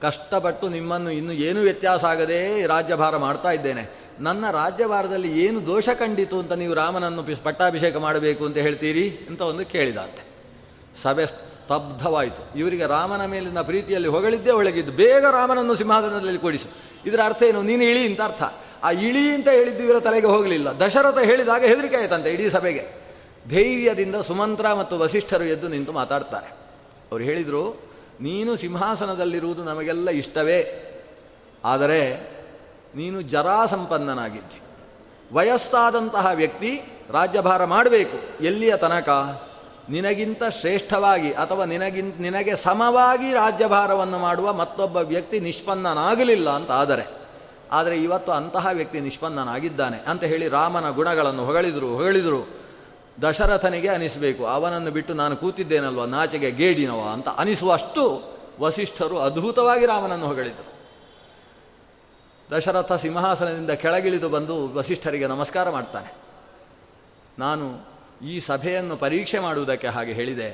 ಕಷ್ಟಪಟ್ಟು ನಿಮ್ಮನ್ನು ಇನ್ನು ಏನು ವ್ಯತ್ಯಾಸ ಆಗದೆ ರಾಜ್ಯಭಾರ ಮಾಡ್ತಾ ಇದ್ದೇನೆ. ನನ್ನ ರಾಜ್ಯಭಾರದಲ್ಲಿ ಏನು ದೋಷ ಕಂಡಿತು ಅಂತ ನೀವು ರಾಮನನ್ನು ಪಟ್ಟಾಭಿಷೇಕ ಮಾಡಬೇಕು ಅಂತ ಹೇಳ್ತೀರಿ ಅಂತ ಒಂದು ಕೇಳಿದಂತೆ. ಸಭೆ ಸ್ತಬ್ಧವಾಯಿತು. ಇವರಿಗೆ ರಾಮನ ಮೇಲಿನ ಪ್ರೀತಿಯಲ್ಲಿ ಹೊಗಳಿದ್ದೇ ಒಳಗಿದ್ದು ಬೇಗ ರಾಮನನ್ನು ಸಿಂಹಾಸನದಲ್ಲಿ ಕೊಡಿಸು. ಇದರ ಅರ್ಥ ಏನು? ನೀನು ಇಳಿ ಅಂತ ಅರ್ಥ. ಆ ಇಳಿ ಅಂತ ಹೇಳಿದ್ದು ಇವರ ತಲೆಗೆ ಹೋಗಲಿಲ್ಲ. ದಶರಥ ಹೇಳಿದಾಗ ಹೆದರಿಕೆ ಆಯ್ತಂತೆ ಇಡೀ ಸಭೆಗೆ. ಧೈರ್ಯದಿಂದ ಸುಮಂತ್ರ ಮತ್ತು ವಸಿಷ್ಠರು ಎದ್ದು ನಿಂತು ಮಾತಾಡ್ತಾರೆ. ಅವರು ಹೇಳಿದರು ನೀನು ಸಿಂಹಾಸನದಲ್ಲಿರುವುದು ನಮಗೆಲ್ಲ ಇಷ್ಟವೇ. ಆದರೆ ನೀನು ಜರಾಸಂಪನ್ನನಾಗಿದ್ದಿ. ವಯಸ್ಸಾದಂತಹ ವ್ಯಕ್ತಿ ರಾಜ್ಯಭಾರ ಮಾಡಬೇಕು. ಎಲ್ಲಿಯ ತನಕ? ನಿನಗಿಂತ ಶ್ರೇಷ್ಠವಾಗಿ ಅಥವಾ ನಿನಗಿಂತ ನಿನಗೆ ಸಮವಾಗಿ ರಾಜ್ಯಭಾರವನ್ನು ಮಾಡುವ ಮತ್ತೊಬ್ಬ ವ್ಯಕ್ತಿ ನಿಷ್ಪನ್ನನಾಗಲಿಲ್ಲ ಅಂತ ಆದರೆ. ಆದರೆ ಇವತ್ತು ಅಂತಹ ವ್ಯಕ್ತಿ ನಿಷ್ಪನ್ನನಾಗಿದ್ದಾನೆ ಅಂತ ಹೇಳಿ ರಾಮನ ಗುಣಗಳನ್ನು ಹೊಗಳಿದರು ಹೊಗಳಿದರು. ದಶರಥನಿಗೆ ಅನಿಸಬೇಕು, ಅವನನ್ನು ಬಿಟ್ಟು ನಾನು ಕೂತಿದ್ದೇನಲ್ವ ನಾಚಿಗೆ ಗೇಡಿನವ ಅಂತ ಅನಿಸುವಷ್ಟು ವಸಿಷ್ಠರು ಅದ್ಭುತವಾಗಿ ರಾಮನನ್ನು ಹೊಗಳಿದರು. ದಶರಥ ಸಿಂಹಾಸನದಿಂದ ಕೆಳಗಿಳಿದು ಬಂದು ವಸಿಷ್ಠರಿಗೆ ನಮಸ್ಕಾರ ಮಾಡ್ತಾನೆ. ನಾನು ಈ ಸಭೆಯನ್ನು ಪರೀಕ್ಷೆ ಮಾಡುವುದಕ್ಕೆ ಹಾಗೆ ಹೇಳಿದೆ,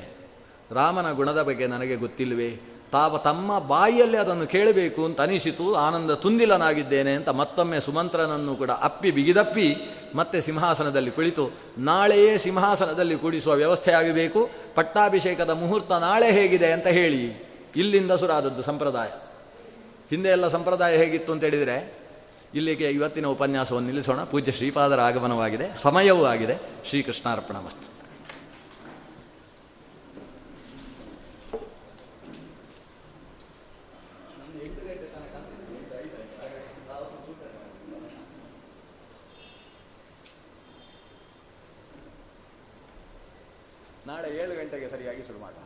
ರಾಮನ ಗುಣದ ಬಗ್ಗೆ ನನಗೆ ಗೊತ್ತಿಲ್ಲವೇ ತಾವ ತಮ್ಮ ಬಾಯಿಯಲ್ಲಿ ಅದನ್ನು ಕೇಳಬೇಕು ಅಂತ ಅನಿಸಿತು. ಆನಂದ ತುಂದಿಲನಾಗಿದ್ದೇನೆ ಅಂತ ಮತ್ತೊಮ್ಮೆ ಸುಮಂತ್ರನನ್ನು ಕೂಡ ಅಪ್ಪಿ ಬಿಗಿದಪ್ಪಿ ಮತ್ತೆ ಸಿಂಹಾಸನದಲ್ಲಿ ಕುಳಿತು, ನಾಳೆಯೇ ಸಿಂಹಾಸನದಲ್ಲಿ ಕೂಡಿಸುವ ವ್ಯವಸ್ಥೆ ಆಗಬೇಕು ಪಟ್ಟಾಭಿಷೇಕದ ಮುಹೂರ್ತ ನಾಳೆ ಹೇಗಿದೆ ಅಂತ ಹೇಳಿ, ಇಲ್ಲಿಂದ ಸುರಾದದ್ದು ಸಂಪ್ರದಾಯ. ಹಿಂದೆ ಎಲ್ಲ ಸಂಪ್ರದಾಯ ಹೇಗಿತ್ತು ಅಂತ ಹೇಳಿದರೆ, ಇಲ್ಲಿಗೆ ಇವತ್ತಿನ ಉಪನ್ಯಾಸವನ್ನು ನಿಲ್ಲಿಸೋಣ. ಪೂಜ್ಯ ಶ್ರೀಪಾದರ ಆಗಮನವಾಗಿದೆ ಸಮಯವೂ ಆಗಿದೆ. ಶ್ರೀಕೃಷ್ಣಾರ್ಪಣ ನಾಳೆ ಏಳು ಗಂಟೆಗೆ ಸರಿಯಾಗಿ ಶುರು ಮಾಡೋಣ